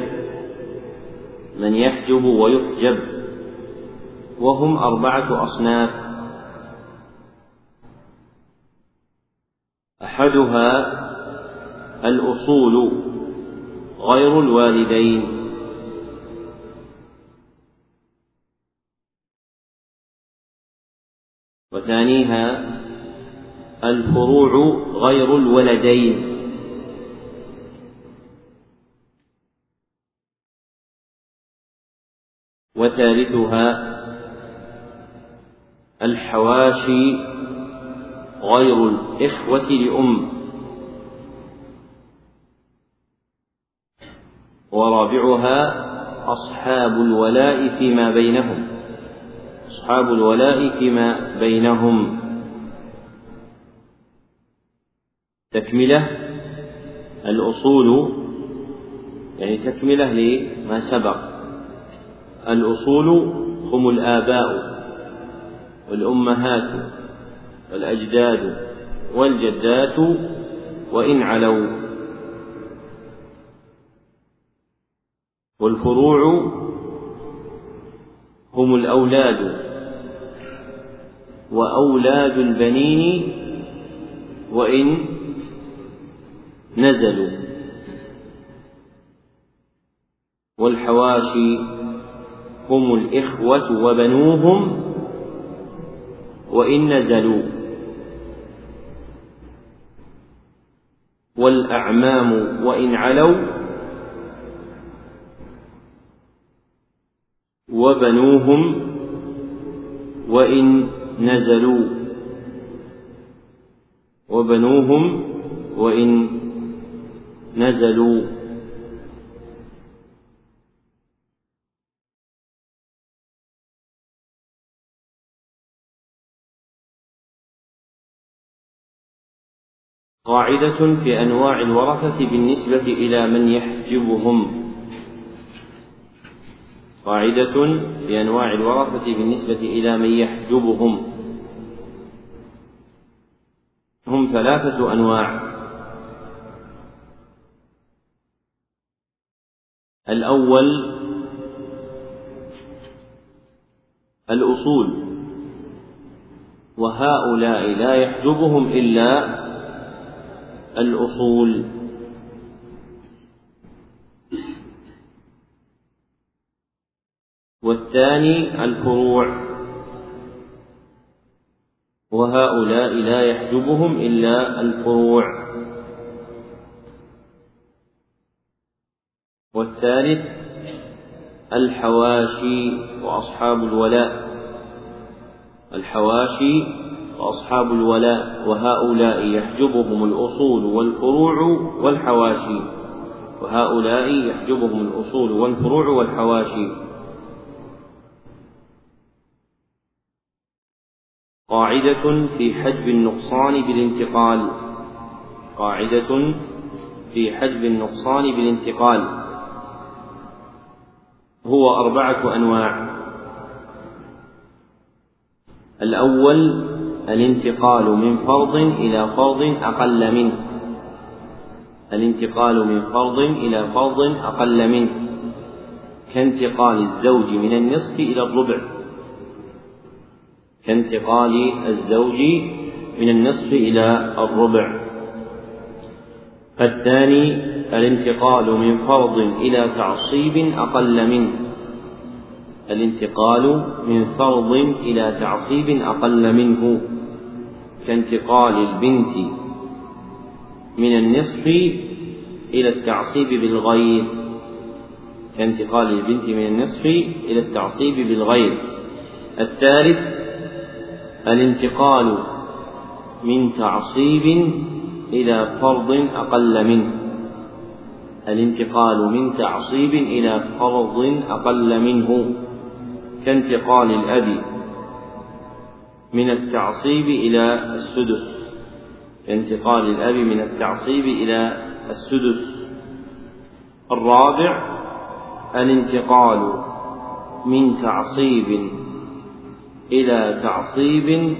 من يحجب ويحجب. وهم أربعة أصناف. أحدها الأصول غير الوالدين. وثانيها الفروع غير الولدين. وثالثها الحواشي غير الإخوة لأم. ورابعها أصحاب الولاء فيما بينهم. أصحاب الولاء فيما بينهم. تكملة الأصول يعني تكملة لما سبق. الأصول هم الآباء والأمهات والأجداد والجدات وإن علوا. والفروع هم الأولاد وأولاد البنين وإن نزلوا. والحواشي هم الإخوة وبنوهم وإن نزلوا. والأعمام وإن علوا وبنوهم وإن نزلوا. وبنوهم وإن نزلوا. قاعدة في أنواع الورثة بالنسبة إلى من يحجبهم. قاعدة في أنواع الورثة بالنسبة إلى من يحجبهم. هم ثلاثة أنواع. الأول الأصول. وهؤلاء لا يحجبهم إلا الأصول. والثاني الفروع. وهؤلاء لا يحجبهم إلا الفروع. والثالث الحواشي وأصحاب الولاء. الحواشي وأصحاب الولاء وهؤلاء يحجبهم الأصول والفروع والحواشي. وهؤلاء يحجبهم الأصول والفروع والحواشي. قاعدة في حجب النقصان بالانتقال. قاعدة في حجب النقصان بالانتقال. هو أربعة أنواع. الأول الانتقال من فرض إلى فرض أقل منه. الانتقال من فرض إلى فرض أقل منه. كانتقال الزوج من النصف إلى الربع. كانتقال الزوج من النصف إلى الربع. الثاني الانتقال من فرض إلى تعصيب أقل منه. الانتقال من فرض إلى تعصيب أقل منه. كانتقال البنت من النصف إلى التعصيب بالغير. كانتقال البنت من النصف إلى التعصيب بالغير. الثالث الانتقال من تعصيب إلى فرض أقل منه الانتقال من تعصيب إلى فرض أقل منه. كانتقال الأب. من التعصيب إلى السدس. كانتقال الأب من التعصيب إلى السدس. الرابع الانتقال من تعصيب إلى تعصيب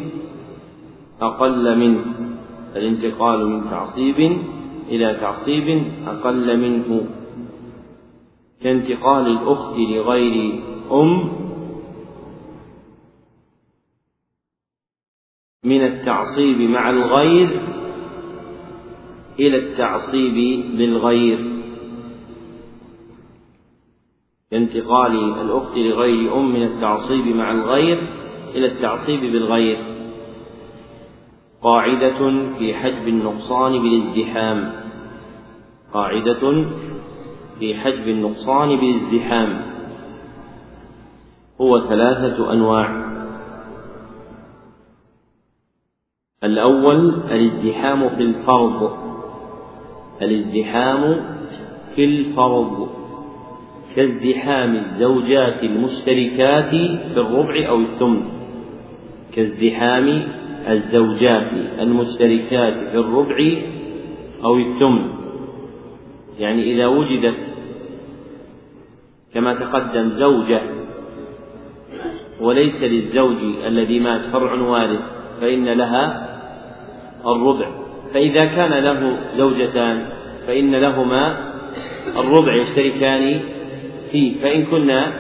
أقل منه. الانتقال من تعصيب إلى تعصيب أقل منه. كانتقال الأخت لغير أم من التعصيب مع الغير إلى التعصيب بالغير. كانتقال الأخت لغير أم من التعصيب مع الغير إلى التعصيب بالغير. قاعدة في حجب النقصان بالازدحام. قاعدة في حجب النقصان بالازدحام. هو ثلاثة أنواع. الأول الازدحام في الفرض. الازدحام في الفرض. كازدحام الزوجات المشتركات في الربع أو الثمن. كازدحام الزوجات المشتركات في الربع أو الثمن. يعني إذا وجدت كما تقدم زوجة وليس للزوج الذي مات فرع وارث فإن لها الربع. فإذا كان له زوجتان فإن لهما الربع يشتركان فيه. فإن كنا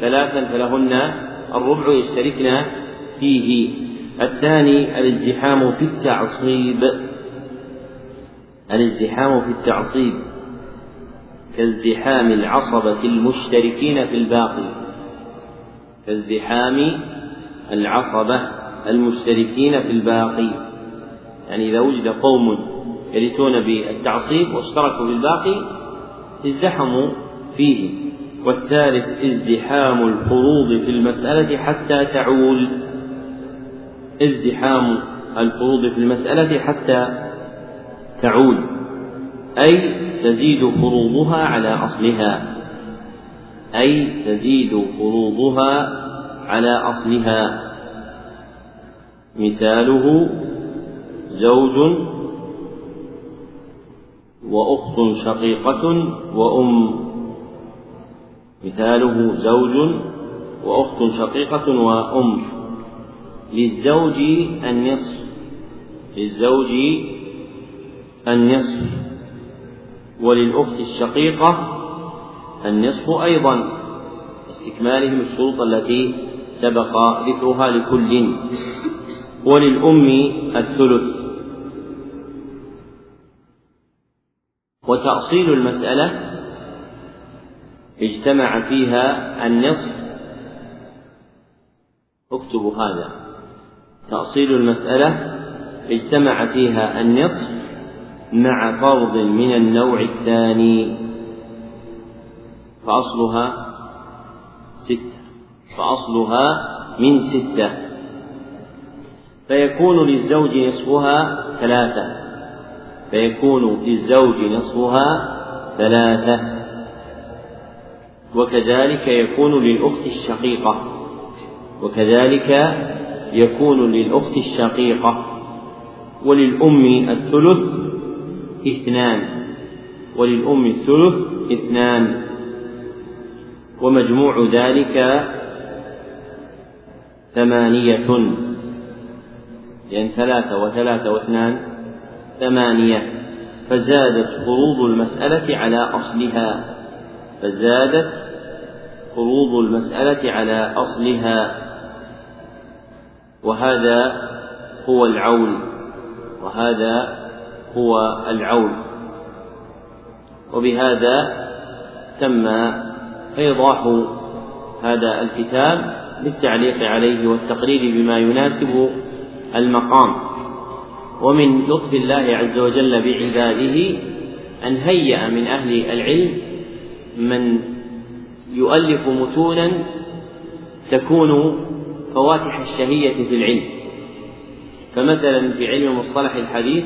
ثلاثا فلهن الربع يشتركن فيه. الثاني الازدحام في التعصيب. الازدحام في التعصيب. كازدحام العصبة المشتركين في الباقي. كازدحام العصبة المشتركين في الباقي. يعني إذا وجد قوم يرثون بالتعصيب واشتركوا بالباقي ازدحموا فيه. والثالث ازدحام الفروض في المسألة حتى تعول ازدحام الفروض في المسألة حتى تعول أي تزيد فروضها على أصلها. أي تزيد فروضها على أصلها. مثاله زوج وأخت شقيقة وأم. مثاله زوج وأخت شقيقة وأم. للزوج النصف. للزوج النصف. وللأخت الشقيقة النصف أيضا. استكمالهم الشروط التي سبق ذكرها لكل. وللأم الثلث. وتأصيل المسألة اجتمع فيها النصف. اكتبوا هذا. تأصيل المسألة اجتمع فيها النصف مع فرض من النوع الثاني فأصلها ستة. فأصلها من ستة. فيكون للزوج نصفها ثلاثة. فيكون للزوج نصفها ثلاثة. وكذلك يكون للأخت الشقيقة. وكذلك يكون للأخت الشقيقة. وللأم الثلث اثنان. وللأم الثلث اثنان. ومجموع ذلك ثمانية. لأن ثلاثة وثلاثة واثنان. ثمانية فزادت فروض المسألة على أصلها. فزادت فروض المسألة على أصلها. وهذا هو العول وهذا هو العول وبهذا تم إيضاح هذا الكتاب بالتعليق عليه والتقرير بما يناسب المقام. ومن لطف الله عز وجل بعباده أن هيأ من أهل العلم من يؤلف متونا تكون فواتح الشهية في العلم. فمثلا في علم مصطلح الحديث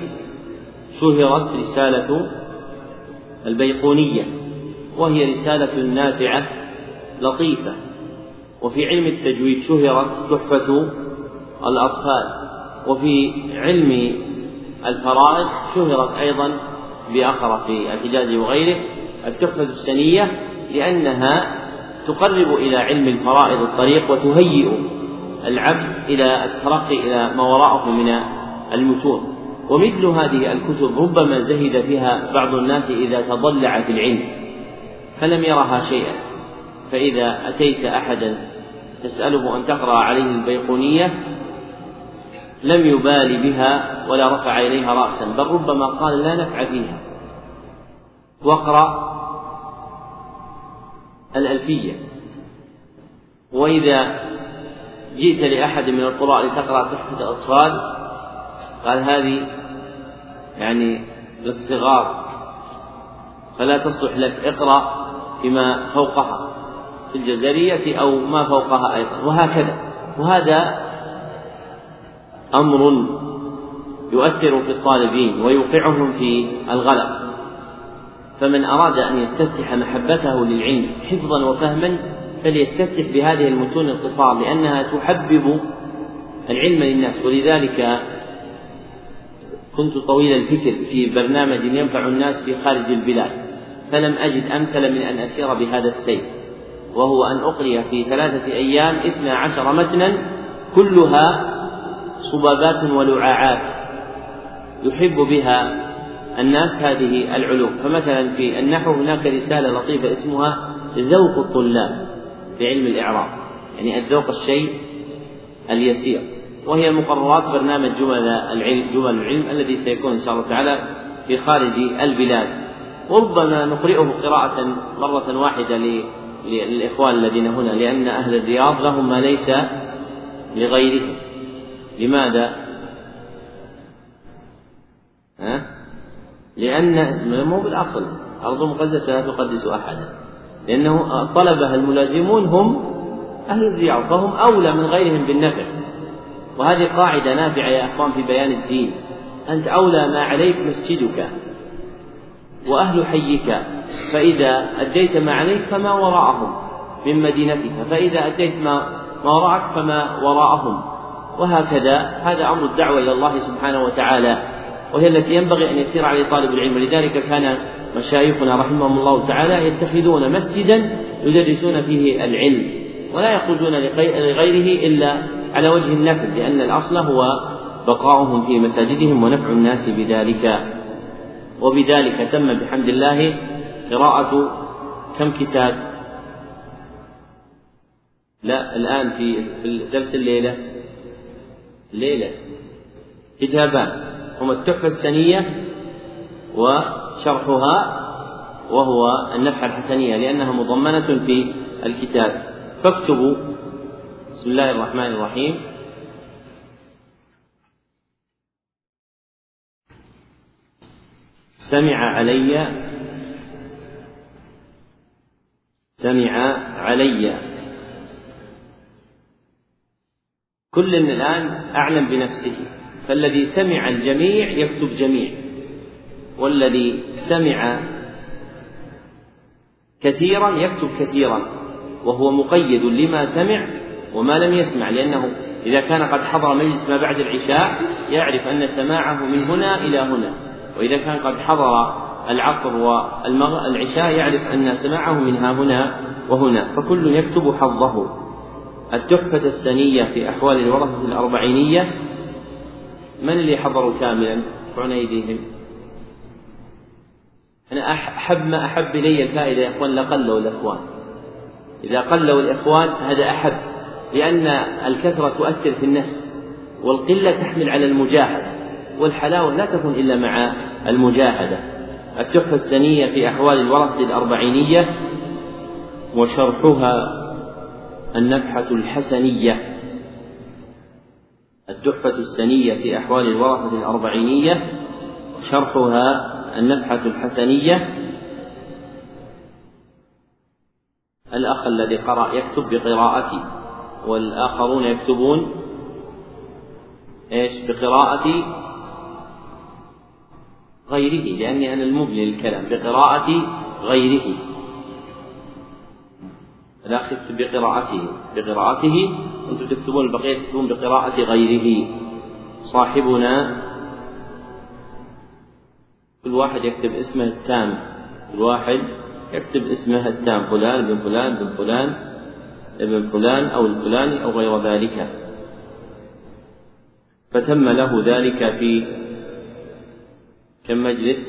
شهرت رسالة البيقونية وهي رسالة نافعة لطيفة. وفي علم التجويد شهرت تحفة الأطفال. وفي علم الفرائض شهرت أيضا بأخر في الحجاز وغيره التحفة السنية لأنها تقرب إلى علم الفرائض الطريق وتهيئ العبد إلى الترقي إلى ما وراءه من المتون. ومثل هذه الكتب ربما زهد فيها بعض الناس إذا تضلع في العلم فلم يرها شيئا. فإذا أتيت أحدا تسأله أن تقرأ عليه البيقونية لم يبال بها ولا رفع إليها رأسا بل ربما قال لا نفع فيها واقرأ الألفية. وإذا جئت لأحد من القراء لتقرأ تحفة الأطفال قال هذه يعني للصغار فلا تصلح لك. اقرأ فيما فوقها في الجزرية أو ما فوقها أيضا وهكذا. وهذا أمر يؤثر في الطالبين ويوقعهم في الغلط فمن أراد أن يستفتح محبته للعلم حفظا وفهما فليستفتح بهذه المتون القصار لأنها تحبب العلم للناس. ولذلك كنت طويل الفكر في برنامج ينفع الناس في خارج البلاد فلم أجد أمثل من أن أسير بهذا السير وهو أن أقري في ثلاثة أيام اثنا عشر متنا كلها صبابات ولعاعات يحب بها الناس هذه العلوم. فمثلا في النحو هناك رسالة لطيفة اسمها ذوق الطلاب في علم الإعراب. يعني الذوق الشيء اليسير. وهي مقررات برنامج جمل العلم جمل العلم الذي سيكون إن شاء الله تعالى في خارج البلاد. وربما نقرئه قراءة مرة واحدة للإخوان الذين هنا لأن أهل الرياض لهم ما ليس لغيرهم. لماذا؟ ها؟ لأن مو بالأصل. أرض مقدسة لا تقدس أحدا. لأنه الطلبة الملازمون هم أهل الرياض فهم أولى من غيرهم بالنفع. وهذه قاعدة نافعة يا أخوان في بيان الدين. أنت أولى ما عليك مسجدك وأهل حيك. فإذا أديت ما عليك فما وراءهم من مدينتك. فإذا أديت ما ما وراءك فما وراءهم. وهكذا. هذا أمر الدعوة إلى الله سبحانه وتعالى وهي التي ينبغي أن يسير عليه طالب العلم. ولذلك كان مشايخنا رحمهم الله تعالى يتخذون مسجدا يدرسون فيه العلم ولا يخرجون لغيره إلا على وجه النفل لأن الأصل هو بقاؤهم في مساجدهم ونفع الناس بذلك. وبذلك تم بحمد الله قراءة كم كتاب؟ لا الآن في درس الليلة. الليلة كتابان هما التحفة السنية وشرحها وهو النفحة الحسنية لأنها مضمنة في الكتاب. فاكتبوا. بسم الله الرحمن الرحيم. سمع علي. سمع علي. كل الآن أعلم بنفسه. فالذي سمع الجميع يكتب جميع. والذي سمع كثيرا يكتب كثيرا. وهو مقيد لما سمع وما لم يسمع. لأنه إذا كان قد حضر مجلس ما بعد العشاء يعرف أن سماعه من هنا إلى هنا. وإذا كان قد حضر العصر والعشاء يعرف أن سماعه من ها هنا وهنا. فكل يكتب حظه. التحفة السنية في أحوال الورثة الأربعينية من اللي حضروا كاملا؟ ارفعون أيديهم أنا أحب ما أحب إلي الفائدة يا إخوان لقلوا الإخوان. إذا قلوا الإخوان هذا أحب لأن الكثرة تؤثر في النفس والقلة تحمل على المجاهدة والحلاوة لا تكون إلا مع المجاهدة. التحفة السنية في أحوال الورثة الأربعينية وشرحها النفحة الحسنية التحفة السنية في أحوال الورثة الأربعينية شرحها النفحة الحسنية. الأخ الذي قرأ يكتب بقراءتي والآخرون يكتبون إيش؟ بقراءة غيره لأني أنا المبني للكلام بقراءة غيره. الأخ يكتب بقراءته. بقراءته أنتم تكتبون البقية تكتبون بقراءة غيره. صاحبنا كل واحد يكتب اسمه التام. كل واحد يكتب اسمه التام. فلان بن فلان بن فلان ابن فلان أو الفلاني أو غير ذلك. فتم له ذلك في كم مجلس؟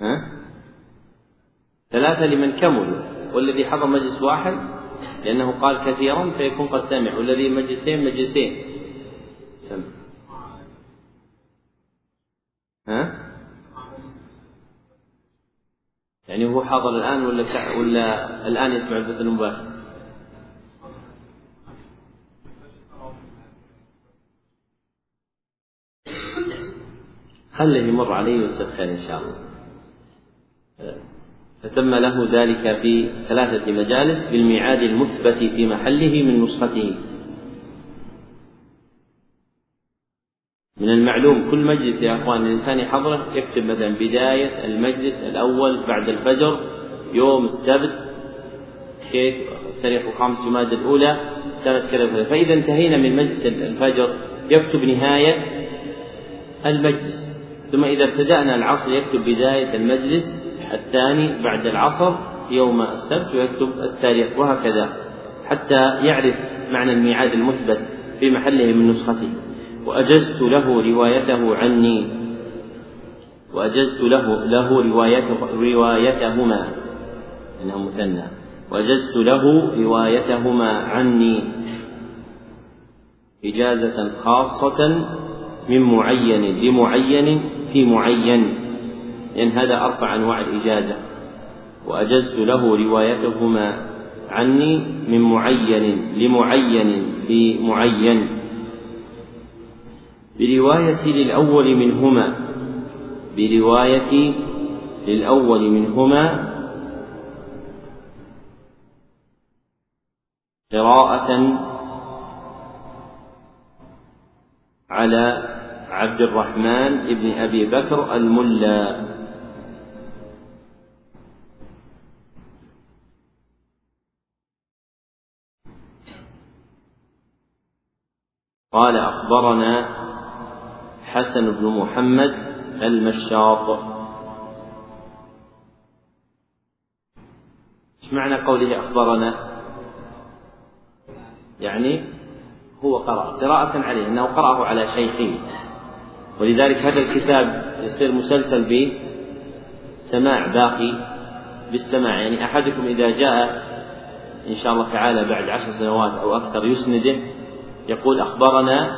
ها؟ ثلاثة لمن كملوا. والذي حضر مجلس واحد لأنه قال كثيرا فيكون قد سمع والذي مجلسين مجلسين سمع ها؟ يعني هو حاضر الآن ولا ولا الآن يسمع البث المباشر؟ خله يمر عليه ويستدخل إن شاء الله فتم له ذلك في ثلاثة مجالس بالميعاد المثبت في محله من نسخته. من المعلوم كل مجلس يا أخوان الإنسان يحضره يكتب مثلا بداية المجلس الأول بعد الفجر يوم السبت كيف تاريخ الخامس جماد الأولى سنة كذا فإذا انتهينا من مجلس الفجر يكتب نهاية المجلس ثم إذا ابتدأنا العصر يكتب بداية المجلس الثاني بعد العصر يوم السبت ويكتب التاريخ وهكذا حتى يعرف معنى الميعاد المثبت في محله من نسخته. وأجزت له روايته عني. وأجزت له له روايته روايتهما. إنه مثنى. وأجزت له روايتهما عني. إجازة خاصة من معين لمعين في معين. لأن هذا أرفع أنواع الإجازة وأجزت له روايتهما عني من معين لمعين بمعين. برواية للأول منهما برواية للأول منهما. قراءة على عبد الرحمن بن أبي بكر الملا. قال أخبرنا حسن بن محمد المشاط إيش معنى قوله أخبرنا؟ يعني هو قرأ قراءة عليه أنه قرأه على شيخه. ولذلك هذا الكتاب يصير مسلسل بسماع باقي بالسماع. يعني أحدكم إذا جاء إن شاء الله تعالى بعد عشر سنوات أو أكثر يسنده يقول أخبرنا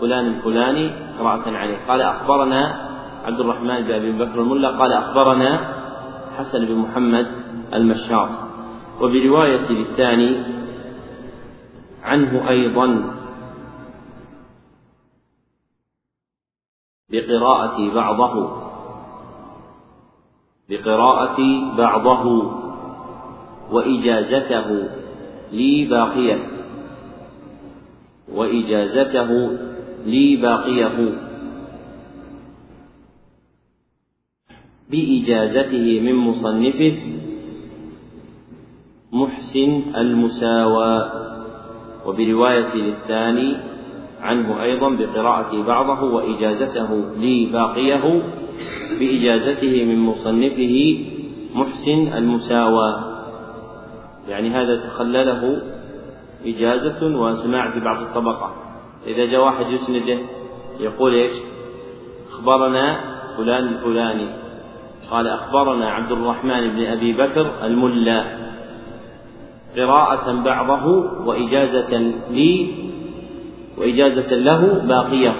فلان الفلاني قراءة عليه. قال أخبرنا عبد الرحمن بن أبي بكر الملا قال أخبرنا حسن بن محمد المشاط وبرواية للثاني عنه أيضا بقراءة بعضه. بقراءة بعضه. وإجازته لي باقية وإجازته لي باقيه بإجازته من مصنفه محسن المساواة وبرواية للثاني عنه أيضا بقراءة بعضه وإجازته لي باقيه بإجازته من مصنفه محسن المساواة يعني هذا تخلله إجازة وسماع في بعض الطبقة. إذا جاء واحد يسنده يقول إيش؟ أخبرنا فلان الفلاني. قال أخبرنا عبد الرحمن بن أبي بكر الملا. قراءة بعضه وإجازة لي وإجازة له باقية.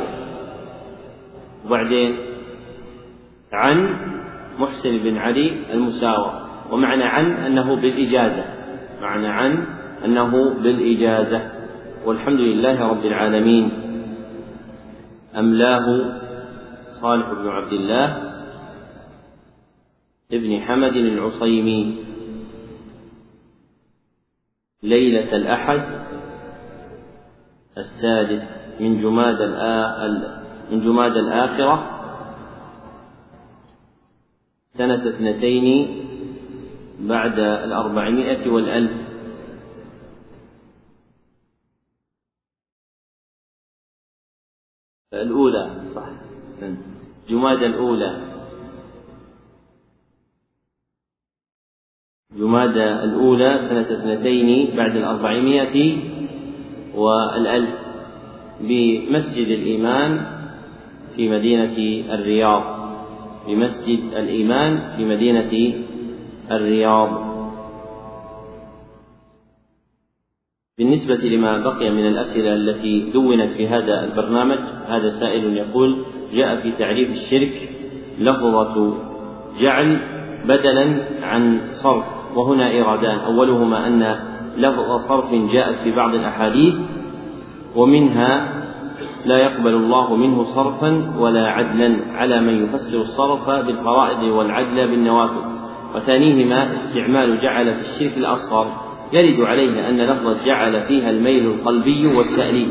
وبعدين عن محسن بن علي المساوى. ومعنى عن أنه بالإجازة. معنى عن أنه بالإجازة والحمد لله رب العالمين. أملاه صالح بن عبد الله ابن حمد العصيمي. ليلة الأحد السادس من جماد من جماد الآخرة سنة اثنتين بعد الأربعمائة والألف. الأولى صح. جمادى الأولى. جمادى الأولى سنة اثنتين بعد الأربعمائة والألف بمسجد الإيمان في مدينة الرياض. بمسجد الإيمان في مدينة الرياض. بالنسبة لما بقي من الأسئلة التي دونت في هذا البرنامج هذا سائل يقول جاء في تعريف الشرك لفظة جعل بدلا عن صرف وهنا إيرادان. أولهما أن لفظ صرف جاءت في بعض الأحاديث ومنها لا يقبل الله منه صرفا ولا عدلا على من يفسر الصرف بالفرائض والعدل بالنوافل وثانيهما استعمال جعل في الشرك الأصغر. يرد عليه أن لفظ جعل فيها الميل القلبي والتأليف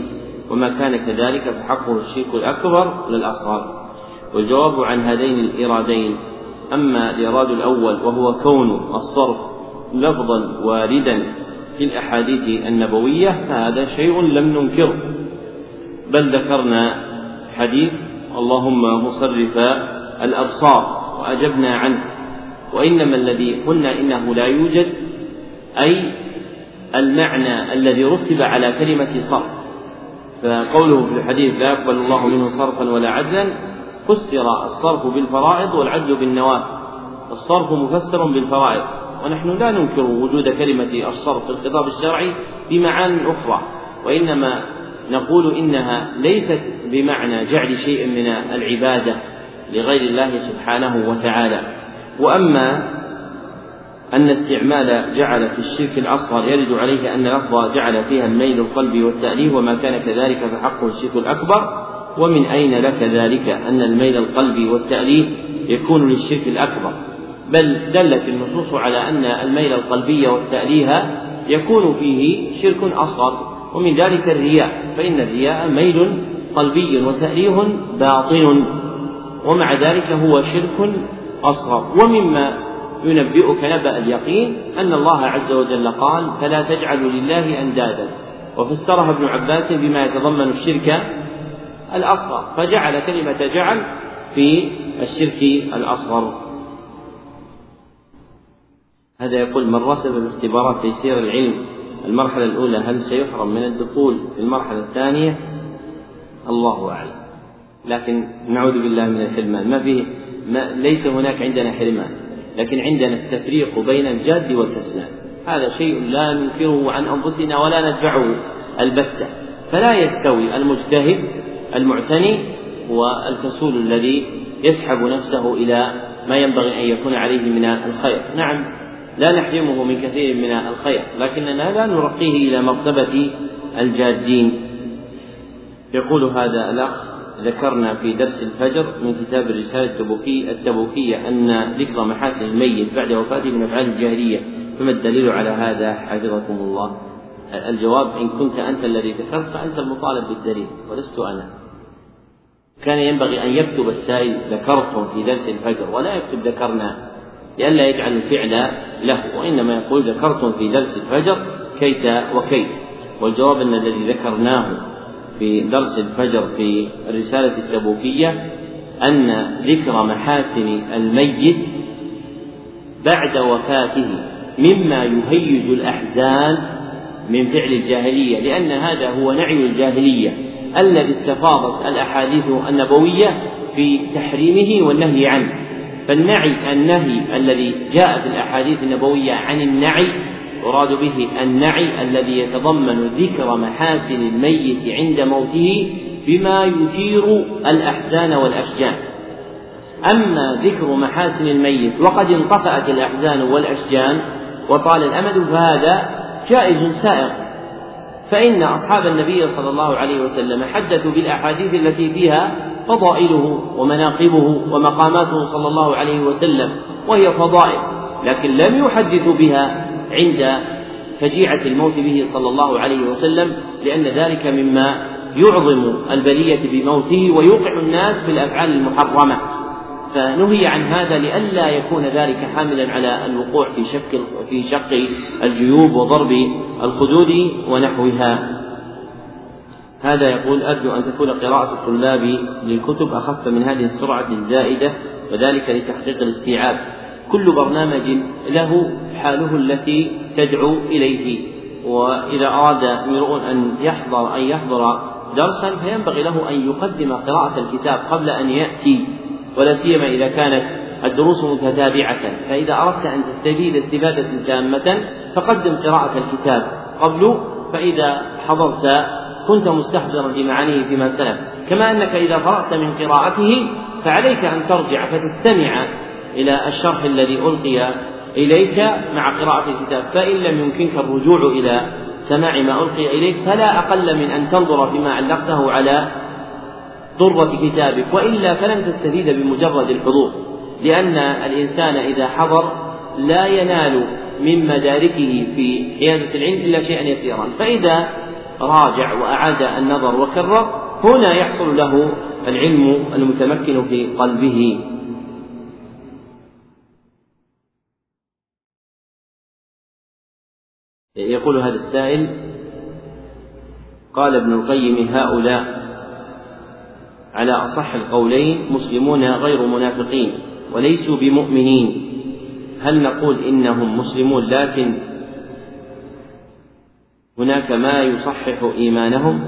وما كان كذلك فحقه الشرك الأكبر للأصغر. والجواب عن هذين الإيرادين أما الإيراد الأول وهو كون الصرف لفظا واردا في الأحاديث النبوية فهذا شيء لم ننكره. بل ذكرنا حديث اللهم مصرف الأبصار وأجبنا عنه وإنما الذي قلنا إنه لا يوجد أي المعنى الذي رتب على كلمة صرف. فقوله في الحديث لا يقبل الله منه صرفا ولا عدلا فسر الصرف بالفرائض والعدل بالنوافل الصرف مفسر بالفرائض. ونحن لا ننكر وجود كلمة الصرف في الخطاب الشرعي بمعان أخرى وإنما نقول إنها ليست بمعنى جعل شيء من العبادة لغير الله سبحانه وتعالى. وأما أن استعمال جعل في الشرك الأصغر يرد عليه أن لفظ جعل فيها الميل القلب والتأليف وما كان كذلك فحقه الشرك الأكبر. ومن أين لك ذلك أن الميل القلب والتأليف يكون للشرك الأكبر؟ بل دلت النصوص على أن الميل القلبي والتأليه يكون فيه شرك أصغر. ومن ذلك الرياء فإن الرياء ميل قلبي وتأليه باطن. ومع ذلك هو شرك أصغر. ومما ينبئك نبأ اليقين أن الله عز وجل قال فلا تجعلوا لله أندادا. وفسرها ابن عباس بما يتضمن الشرك الأصغر فجعل كلمة جعل في الشرك الأصغر. هذا يقول من رسب باختبارات تيسير العلم المرحلة الأولى هل سيحرم من الدخول في المرحلة الثانية؟ الله أعلم. لكن نعوذ بالله من الحرمان. ما فيه ما ليس هناك عندنا حرمان. لكن عندنا التفريق بين الجاد والكسلان. هذا شيء لا ننكره عن أنفسنا ولا ندفعه البتة. فلا يستوي المجتهد المعتني والكسول الذي يسحب نفسه إلى ما ينبغي أن يكون عليه من الخير. نعم لا نحرمه من كثير من الخير لكننا لا نرقيه إلى مرتبة الجادين. يقول هذا الأخ ذكرنا في درس الفجر من كتاب الرسالة التبوكية, التبوكية أن ذكر محاسن الميت بعد وفاته من أفعال الجاهلية. فما الدليل على هذا؟ حفظكم الله. الجواب إن كنت أنت الذي ذكرت فأنت المطالب بالدليل ولست أنا. كان ينبغي أن يكتب السائل ذكرتم في درس الفجر؟ ولا يكتب ذكرنا. لئلا يجعل الفعل له وإنما يقول ذكرتم في درس الفجر كيت وكيت والجواب أن الذي ذكرناه في درس الفجر في الرسالة التبوكية أن ذكر محاسن الميت بعد وفاته مما يهيج الأحزان من فعل الجاهلية لأن هذا هو نعي الجاهلية الذي استفاضت الأحاديث النبوية في تحريمه والنهي عنه. فالنعي النهي الذي جاء في الأحاديث النبوية عن النعي يراد به النعي الذي يتضمن ذكر محاسن الميت عند موته بما يثير الأحزان والأشجان. أما ذكر محاسن الميت وقد انطفأت الأحزان والأشجان وطال الأمد فهذا جائز سائغ فإن أصحاب النبي صلى الله عليه وسلم حدثوا بالأحاديث التي فيها فضائله ومناقبه ومقاماته صلى الله عليه وسلم وهي فضائل لكن لم يحدثوا بها عند فجيعة الموت به صلى الله عليه وسلم لأن ذلك مما يعظم البلية بموته ويوقع الناس في الأفعال المحرمة فنهي عن هذا لئلا يكون ذلك حاملا على الوقوع في شك في شق الجيوب وضرب الخدود ونحوها. هذا يقول أرجو أن تكون قراءة الطلاب للكتب أخف من هذه السرعة الزائدة وذلك لتحقيق الاستيعاب. كل برنامج له حاله التي تدعو إليه. وإذا أراد امرؤ أن يحضر أن يحضر درسا فينبغي له أن يقدم قراءة الكتاب قبل أن يأتي ولا سيما إذا كانت الدروس متتابعة. فإذا أردت أن تستفيد استفادة تامة فقدم قراءة الكتاب قبل. فإذا حضرت كنت مستحضرا لمعانيه فيما سلف. كما أنك إذا فرغت من قراءته فعليك أن ترجع فتستمع إلى الشرح الذي ألقي إليك مع قراءة الكتاب. فإن لم يمكنك الرجوع إلى سماع ما ألقي إليك فلا أقل من أن تنظر فيما علقته على ضرة كتابك. وإلا فلن تستفيد بمجرد الحضور لأن الإنسان إذا حضر لا ينال من مداركه في حيادة العلم إلا شيئا يسيرا. فإذا راجع وأعاد النظر وكرر هنا يحصل له العلم المتمكن في قلبه. يقول هذا السائل قال ابن القيم هؤلاء على أصح القولين مسلمون غير منافقين وليسوا بمؤمنين. هل نقول إنهم مسلمون لكن هناك ما يصحح إيمانهم؟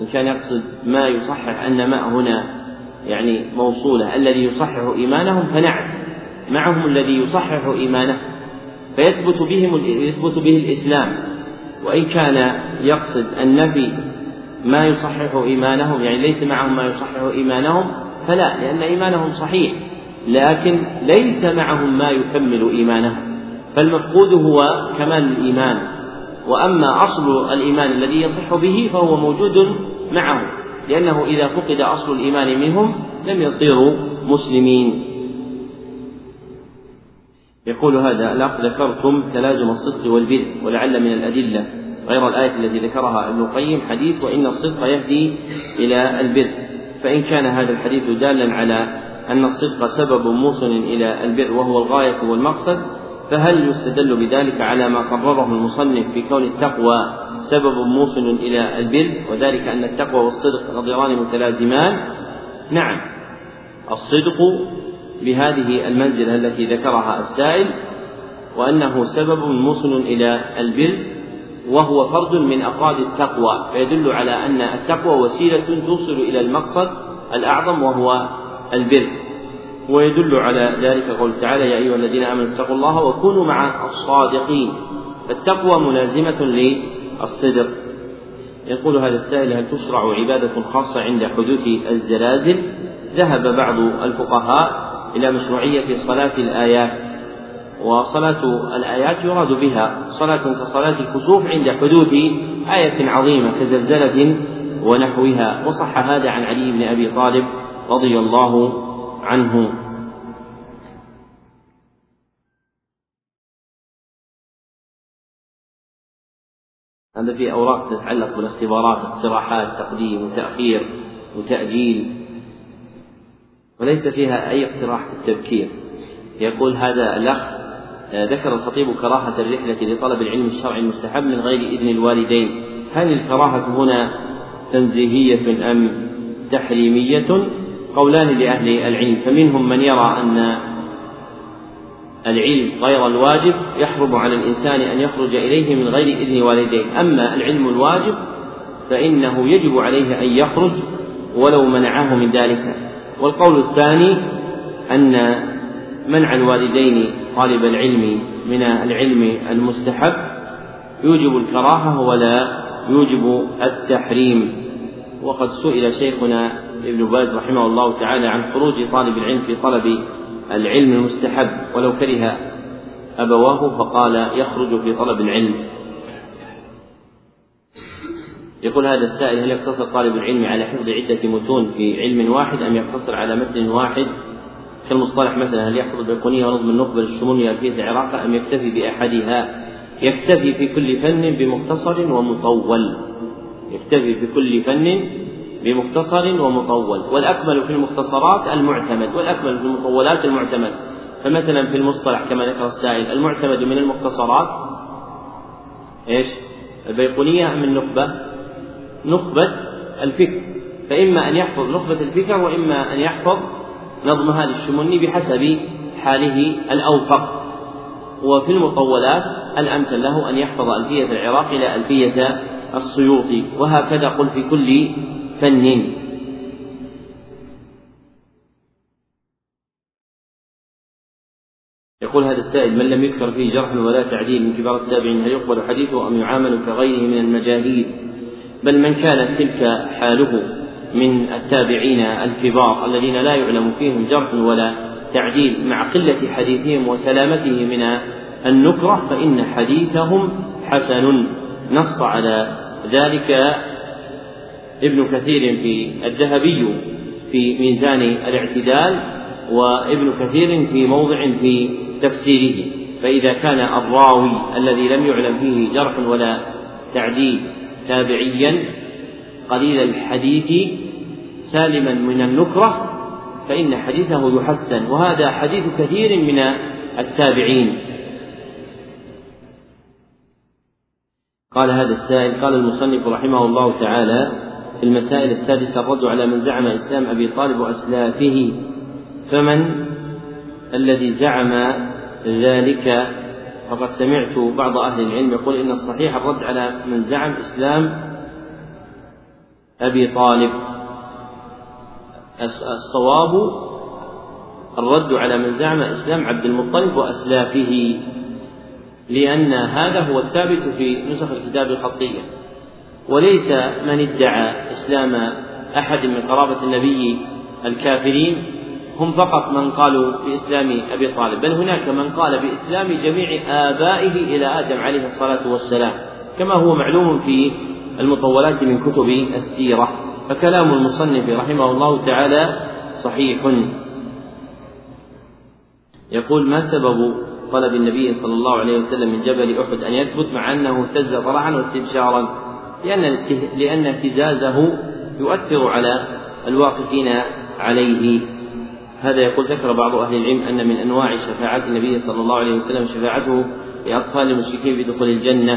إن كان يقصد ما يصحح أن ما هنا يعني موصولة الذي يصحح إيمانهم فنعم معهم الذي يصحح إيمانهم فيثبت بهم يثبت به الإسلام. وإن كان يقصد النفي ما يصحح إيمانهم يعني ليس معهم ما يصحح إيمانهم فلا لأن إيمانهم صحيح. لكن ليس معهم ما يكمل إيمانهم. فالمفقود هو كمال الإيمان. وأما أصل الإيمان الذي يصح به فهو موجود معه لأنه إذا فقد أصل الإيمان منهم لم يصيروا مسلمين. يقول هذا الأخ ذكرتم تلازم الصدق والبر ولعل من الأدلة غير الآية التي ذكرها ابن القيم حديث وإن الصدق يهدي إلى البر فإن كان هذا الحديث دالا على أن الصدق سبب موصل إلى البر وهو الغاية والمقصد فهل يستدل بذلك على ما قرره المصنف في كون التقوى سبب موصل إلى البر وذلك أن التقوى والصدق نظيران متلازمان؟ نعم. الصدق بهذه المنزلة التي ذكرها السائل وأنه سبب موصل إلى البر وهو فرد من أفراد التقوى فيدل على أن التقوى وسيلة توصل إلى المقصد الأعظم وهو البر. ويدل على ذلك قول تعالى يا أيها الذين آمنوا اتقوا الله وكونوا مع الصادقين فالتقوى ملازمة للصدق. يقول هذا السائل هل تشرع عبادة خاصة عند حدوث الزلازل؟ ذهب بعض الفقهاء إلى مشروعية صلاة الآيات وصلاة الآيات يراد بها صلاة كصلاة الكسوف عند حدوث آية عظيمة كزلزلة ونحوها وصح هذا عن علي بن أبي طالب رضي الله عنه. هذا في أوراق تتعلق بالاختبارات اقتراحات تقديم وتأخير وتأجيل. وليس فيها أي اقتراح في التبكير. يقول هذا الأخ آه، ذكر الخطيب كراهة الرحلة لطلب العلم الشرعي المستحب من غير إذن الوالدين. هل الكراهة هنا تنزيهية أم تحريمية؟ قولان لأهل العلم. فمنهم من يرى أن العلم غير الواجب يحرم على الإنسان أن يخرج إليه من غير إذن والديه. أما العلم الواجب فإنه يجب عليه أن يخرج ولو منعه من ذلك. والقول الثاني أن منع الوالدين طالب العلم من العلم المستحب يوجب الكراهة ولا يوجب التحريم. وقد سئل شيخنا ابن باز رحمه الله تعالى عن خروج طالب العلم في طلب العلم المستحب ولو كره أبواه فقال يخرج في طلب العلم. يقول هذا السائل هل يقتصر طالب العلم على حفظ عدة متون في علم واحد أم يقتصر على متن واحد؟ كالمصطلح مثلا هل يحفظ البيقونية ونظم النخبة للشمولية في العراق أم يكتفي بأحدها؟ يكتفي في كل فن بمختصر ومطول. يكتفي في كل فن بمختصر ومطول. والأكمل في المختصرات المعتمد والأكمل في المطولات المعتمد. فمثلا في المصطلح كما ذكر السائل المعتمد من المختصرات إيش؟ البيقونية أم النخبة؟ نخبة الفكر. فإما أن يحفظ نخبة الفكر وإما أن يحفظ نظم هذا الشمني بحسب حاله الأوفق. وفي المطولات الأمثل له أن يحفظ ألفية العراق إلى ألفية السيوطي. وهكذا قل في كل فن. يقول هذا السائل من لم يذكر فيه جرح ولا تعديل من كبار التابعين هل يقبل حديثه أم يعامل كغيره من المجاهيل؟ بل من كانت تلك حاله من التابعين الكبار الذين لا يعلم فيهم جرح ولا تعديل مع قلة حديثهم وسلامته من النكرة فإن حديثهم حسن. نص على ذلك ابن كثير في الذهبي في ميزان الاعتدال وابن كثير في موضع في تفسيره. فإذا كان الراوي الذي لم يعلم فيه جرح ولا تعديل تابعيا قليل الحديث سالما من النكرة فإن حديثه يحسن. وهذا حديث كثير من التابعين. قال هذا السائل قال المصنف رحمه الله تعالى في المسائل السادسة الرد على من زعم إسلام أبي طالب وأسلافه فمن الذي زعم ذلك فقد سمعت بعض أهل العلم يقول إن الصحيح الرد على من زعم إسلام أبي طالب. الصواب الرد على من زعم إسلام عبد المطلب وأسلافه لأن هذا هو الثابت في نسخ الكتاب الخطية وليس من ادعى إسلام أحد من قرابة النبي الكافرين هم فقط من قالوا بإسلام أبي طالب بل هناك من قال بإسلام جميع آبائه إلى آدم عليه الصلاة والسلام كما هو معلوم في المطولات من كتب السيرة فكلام المصنف رحمه الله تعالى صحيح. يقول ما سبب طلب النبي صلى الله عليه وسلم من جبل أحد أن يثبت مع أنه اهتز فرحا واستبشارا؟ لأن لأن اهتزازه يؤثر على الواقفين عليه. هذا يقول ذكر بعض أهل العلم أن من أنواع شفاعة النبي صلى الله عليه وسلم شفاعته لأطفال المشركين بدخول الجنة.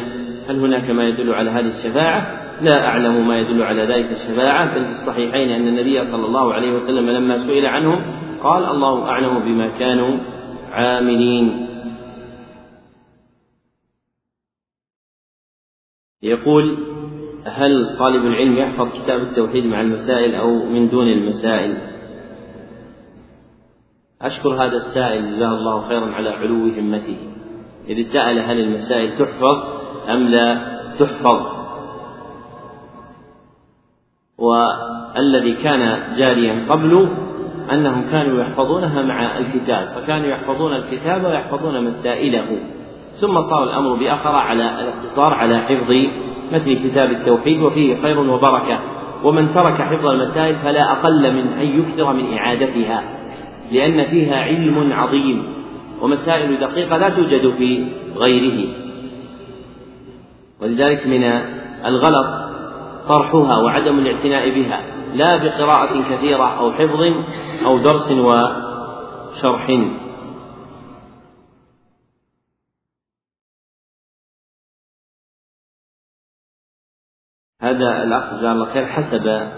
هل هناك ما يدل على هذه الشفاعة؟ لا أعلم ما يدل على ذلك الشفاعة بل في الصحيحين أن النبي صلى الله عليه وسلم لما سئل عنهم قال الله أعلم بما كانوا عاملين. يقول هل طالب العلم يحفظ كتاب التوحيد مع المسائل أو من دون المسائل؟ أشكر هذا السائل جزاه الله خيرا على علو همته. إذ سأل هل المسائل تحفظ أم لا تحفظ؟ والذي كان جاريا قبل أنهم كانوا يحفظونها مع الكتاب فكانوا يحفظون الكتاب ويحفظون مسائله. ثم صار الأمر بآخر على الاقتصار على حفظ مثل كتاب التوحيد وفيه خير وبركة. ومن ترك حفظ المسائل فلا أقل من أن يكثر من إعادتها. لأن فيها علم عظيم ومسائل دقيقة لا توجد في غيره. ولذلك من الغلط طرحها وعدم الاعتناء بها لا بقراءة كثيرة أو حفظ أو درس وشرح. هذا الأخ جزاه الله خير حسب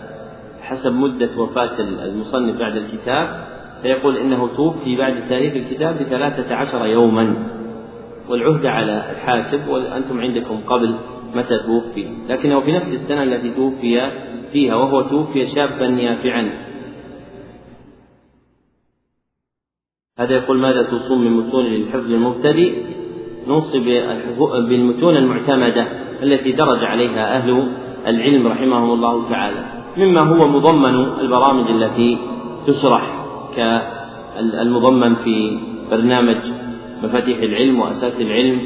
حسب مدة وفاة المصنف بعد الكتاب. فيقول إنه توفي بعد تاريخ الكتاب بثلاثة عشر يوما. والعهد على الحاسب وأنتم عندكم قبل متى توفي. لكنه في نفس السنة التي توفي فيها وهو توفي شابا يافعا هذا يقول ماذا توصون من متون للحفظ المبتدئ؟ نوصي بالمتون المعتمدة التي درج عليها أهل العلم رحمهم الله تعالى. مما هو مضمن البرامج التي تشرح. كالمضمن في برنامج مفاتيح العلم وأساس العلم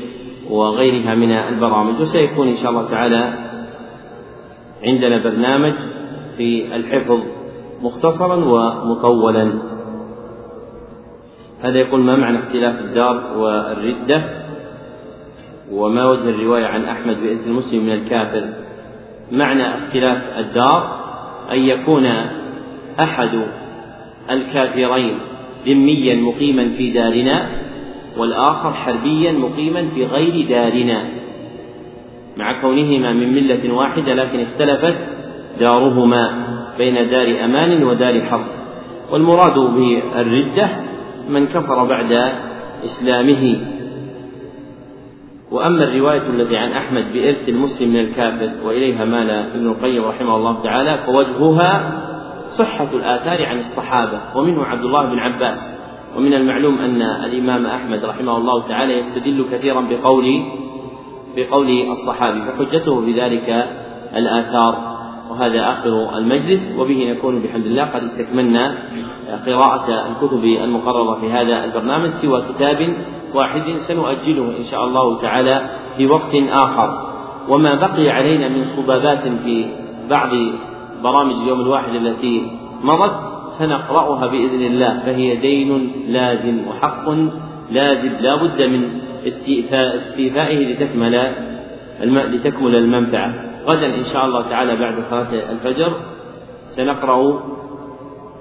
وغيرها من البرامج. وسيكون إن شاء الله تعالى عندنا برنامج في الحفظ مختصرا ومطولا. هذا يقول ما معنى اختلاف الدار والردة وما وجه الرواية عن أحمد بإذن المسلم من الكافر. معنى اختلاف الدار أن يكون أحد الكافرين ذميا مقيما في دارنا والآخر حربيا مقيما في غير دارنا. مع كونهما من ملة واحدة لكن اختلفت دارهما بين دار أمان ودار حرب. والمراد بالردة من كفر بعد إسلامه. وأما الرواية التي عن أحمد بإرث المسلم من الكافر وإليها مال ابن القيم رحمه الله تعالى فوجهها صحة الآثار عن الصحابة ومنه عبد الله بن عباس. ومن المعلوم أن الإمام أحمد رحمه الله تعالى يستدل كثيرا بقول بقول الصحابي فحجته بذلك الآثار. وهذا آخر المجلس وبه نكون بحمد الله. قد استكملنا قراءة الكتب المقررة في هذا البرنامج سوى كتاب واحد سنؤجله إن شاء الله تعالى في وقت آخر. وما بقي علينا من صبابات في بعض برامج اليوم الواحد التي مضت سنقرأها بإذن الله فهي دين لازم وحق لازم لا بد من استيفائه لتكمل لتكمل المنفعة. غدا إن شاء الله تعالى بعد صلاة الفجر سنقرأ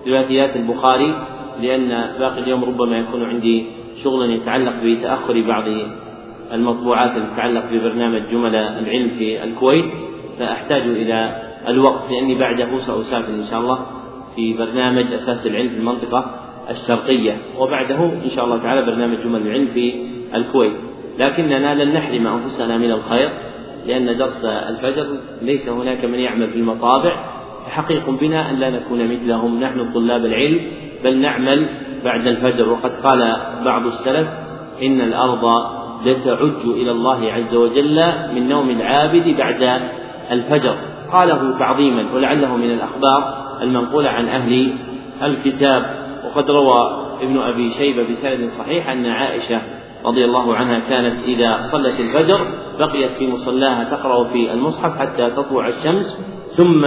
ثلاثيات البخاري لأن باقي اليوم ربما يكون عندي شغل يتعلق بتأخر بعض المطبوعات التي تتعلق ببرنامج جمل العلم في الكويت فأحتاج إلى الوقت لأني بعده سأسافر إن شاء الله في برنامج أساس العلم في المنطقة الشرقية. وبعده إن شاء الله تعالى برنامج جمل العلم في الكويت. لكننا لن نحرم أنفسنا من الخير لأن درس الفجر ليس هناك من يعمل في المطابع. فحقيق بنا أن لا نكون مثلهم. نحن طلاب العلم بل نعمل بعد الفجر. وقد قال بعض السلف إن الأرض لتعج إلى الله عز وجل من نوم العابد بعد الفجر. قاله تعظيما ولعله من الأخبار المنقولة عن أهل الكتاب وقد روى ابن أبي شيبة بسند صحيح أن عائشة رضي الله عنها كانت إذا صلت الفجر بقيت في مصلاها تقرأ في المصحف حتى تطلع الشمس ثم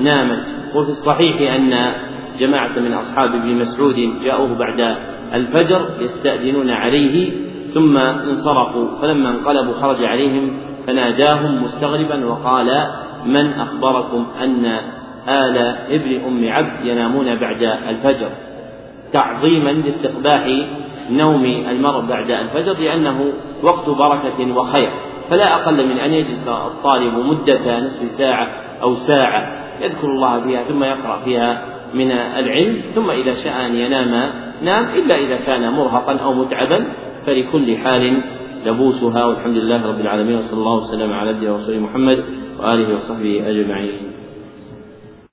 نامت. وفي الصحيح أن جماعة من أصحاب ابن مسعود جاءوه بعد الفجر يستأذنون عليه ثم انصرفوا فلما انقلبوا خرج عليهم فناداهم مستغربا وقال من أخبركم أن آل ابن أم عبد ينامون بعد الفجر؟ تعظيما لاستقباح نوم المرء بعد الفجر لأنه وقت بركة وخير. فلا أقل من أن يجلس الطالب مدة نصف ساعة أو ساعة يذكر الله فيها ثم يقرأ فيها من العلم ثم إذا شاء أن ينام نام إلا إذا كان مرهقا أو متعبا. فلكل حال لبوسها والحمد لله رب العالمين وصلى الله وسلم على عبده ورسوله محمد وآله وصحبه أجمعين.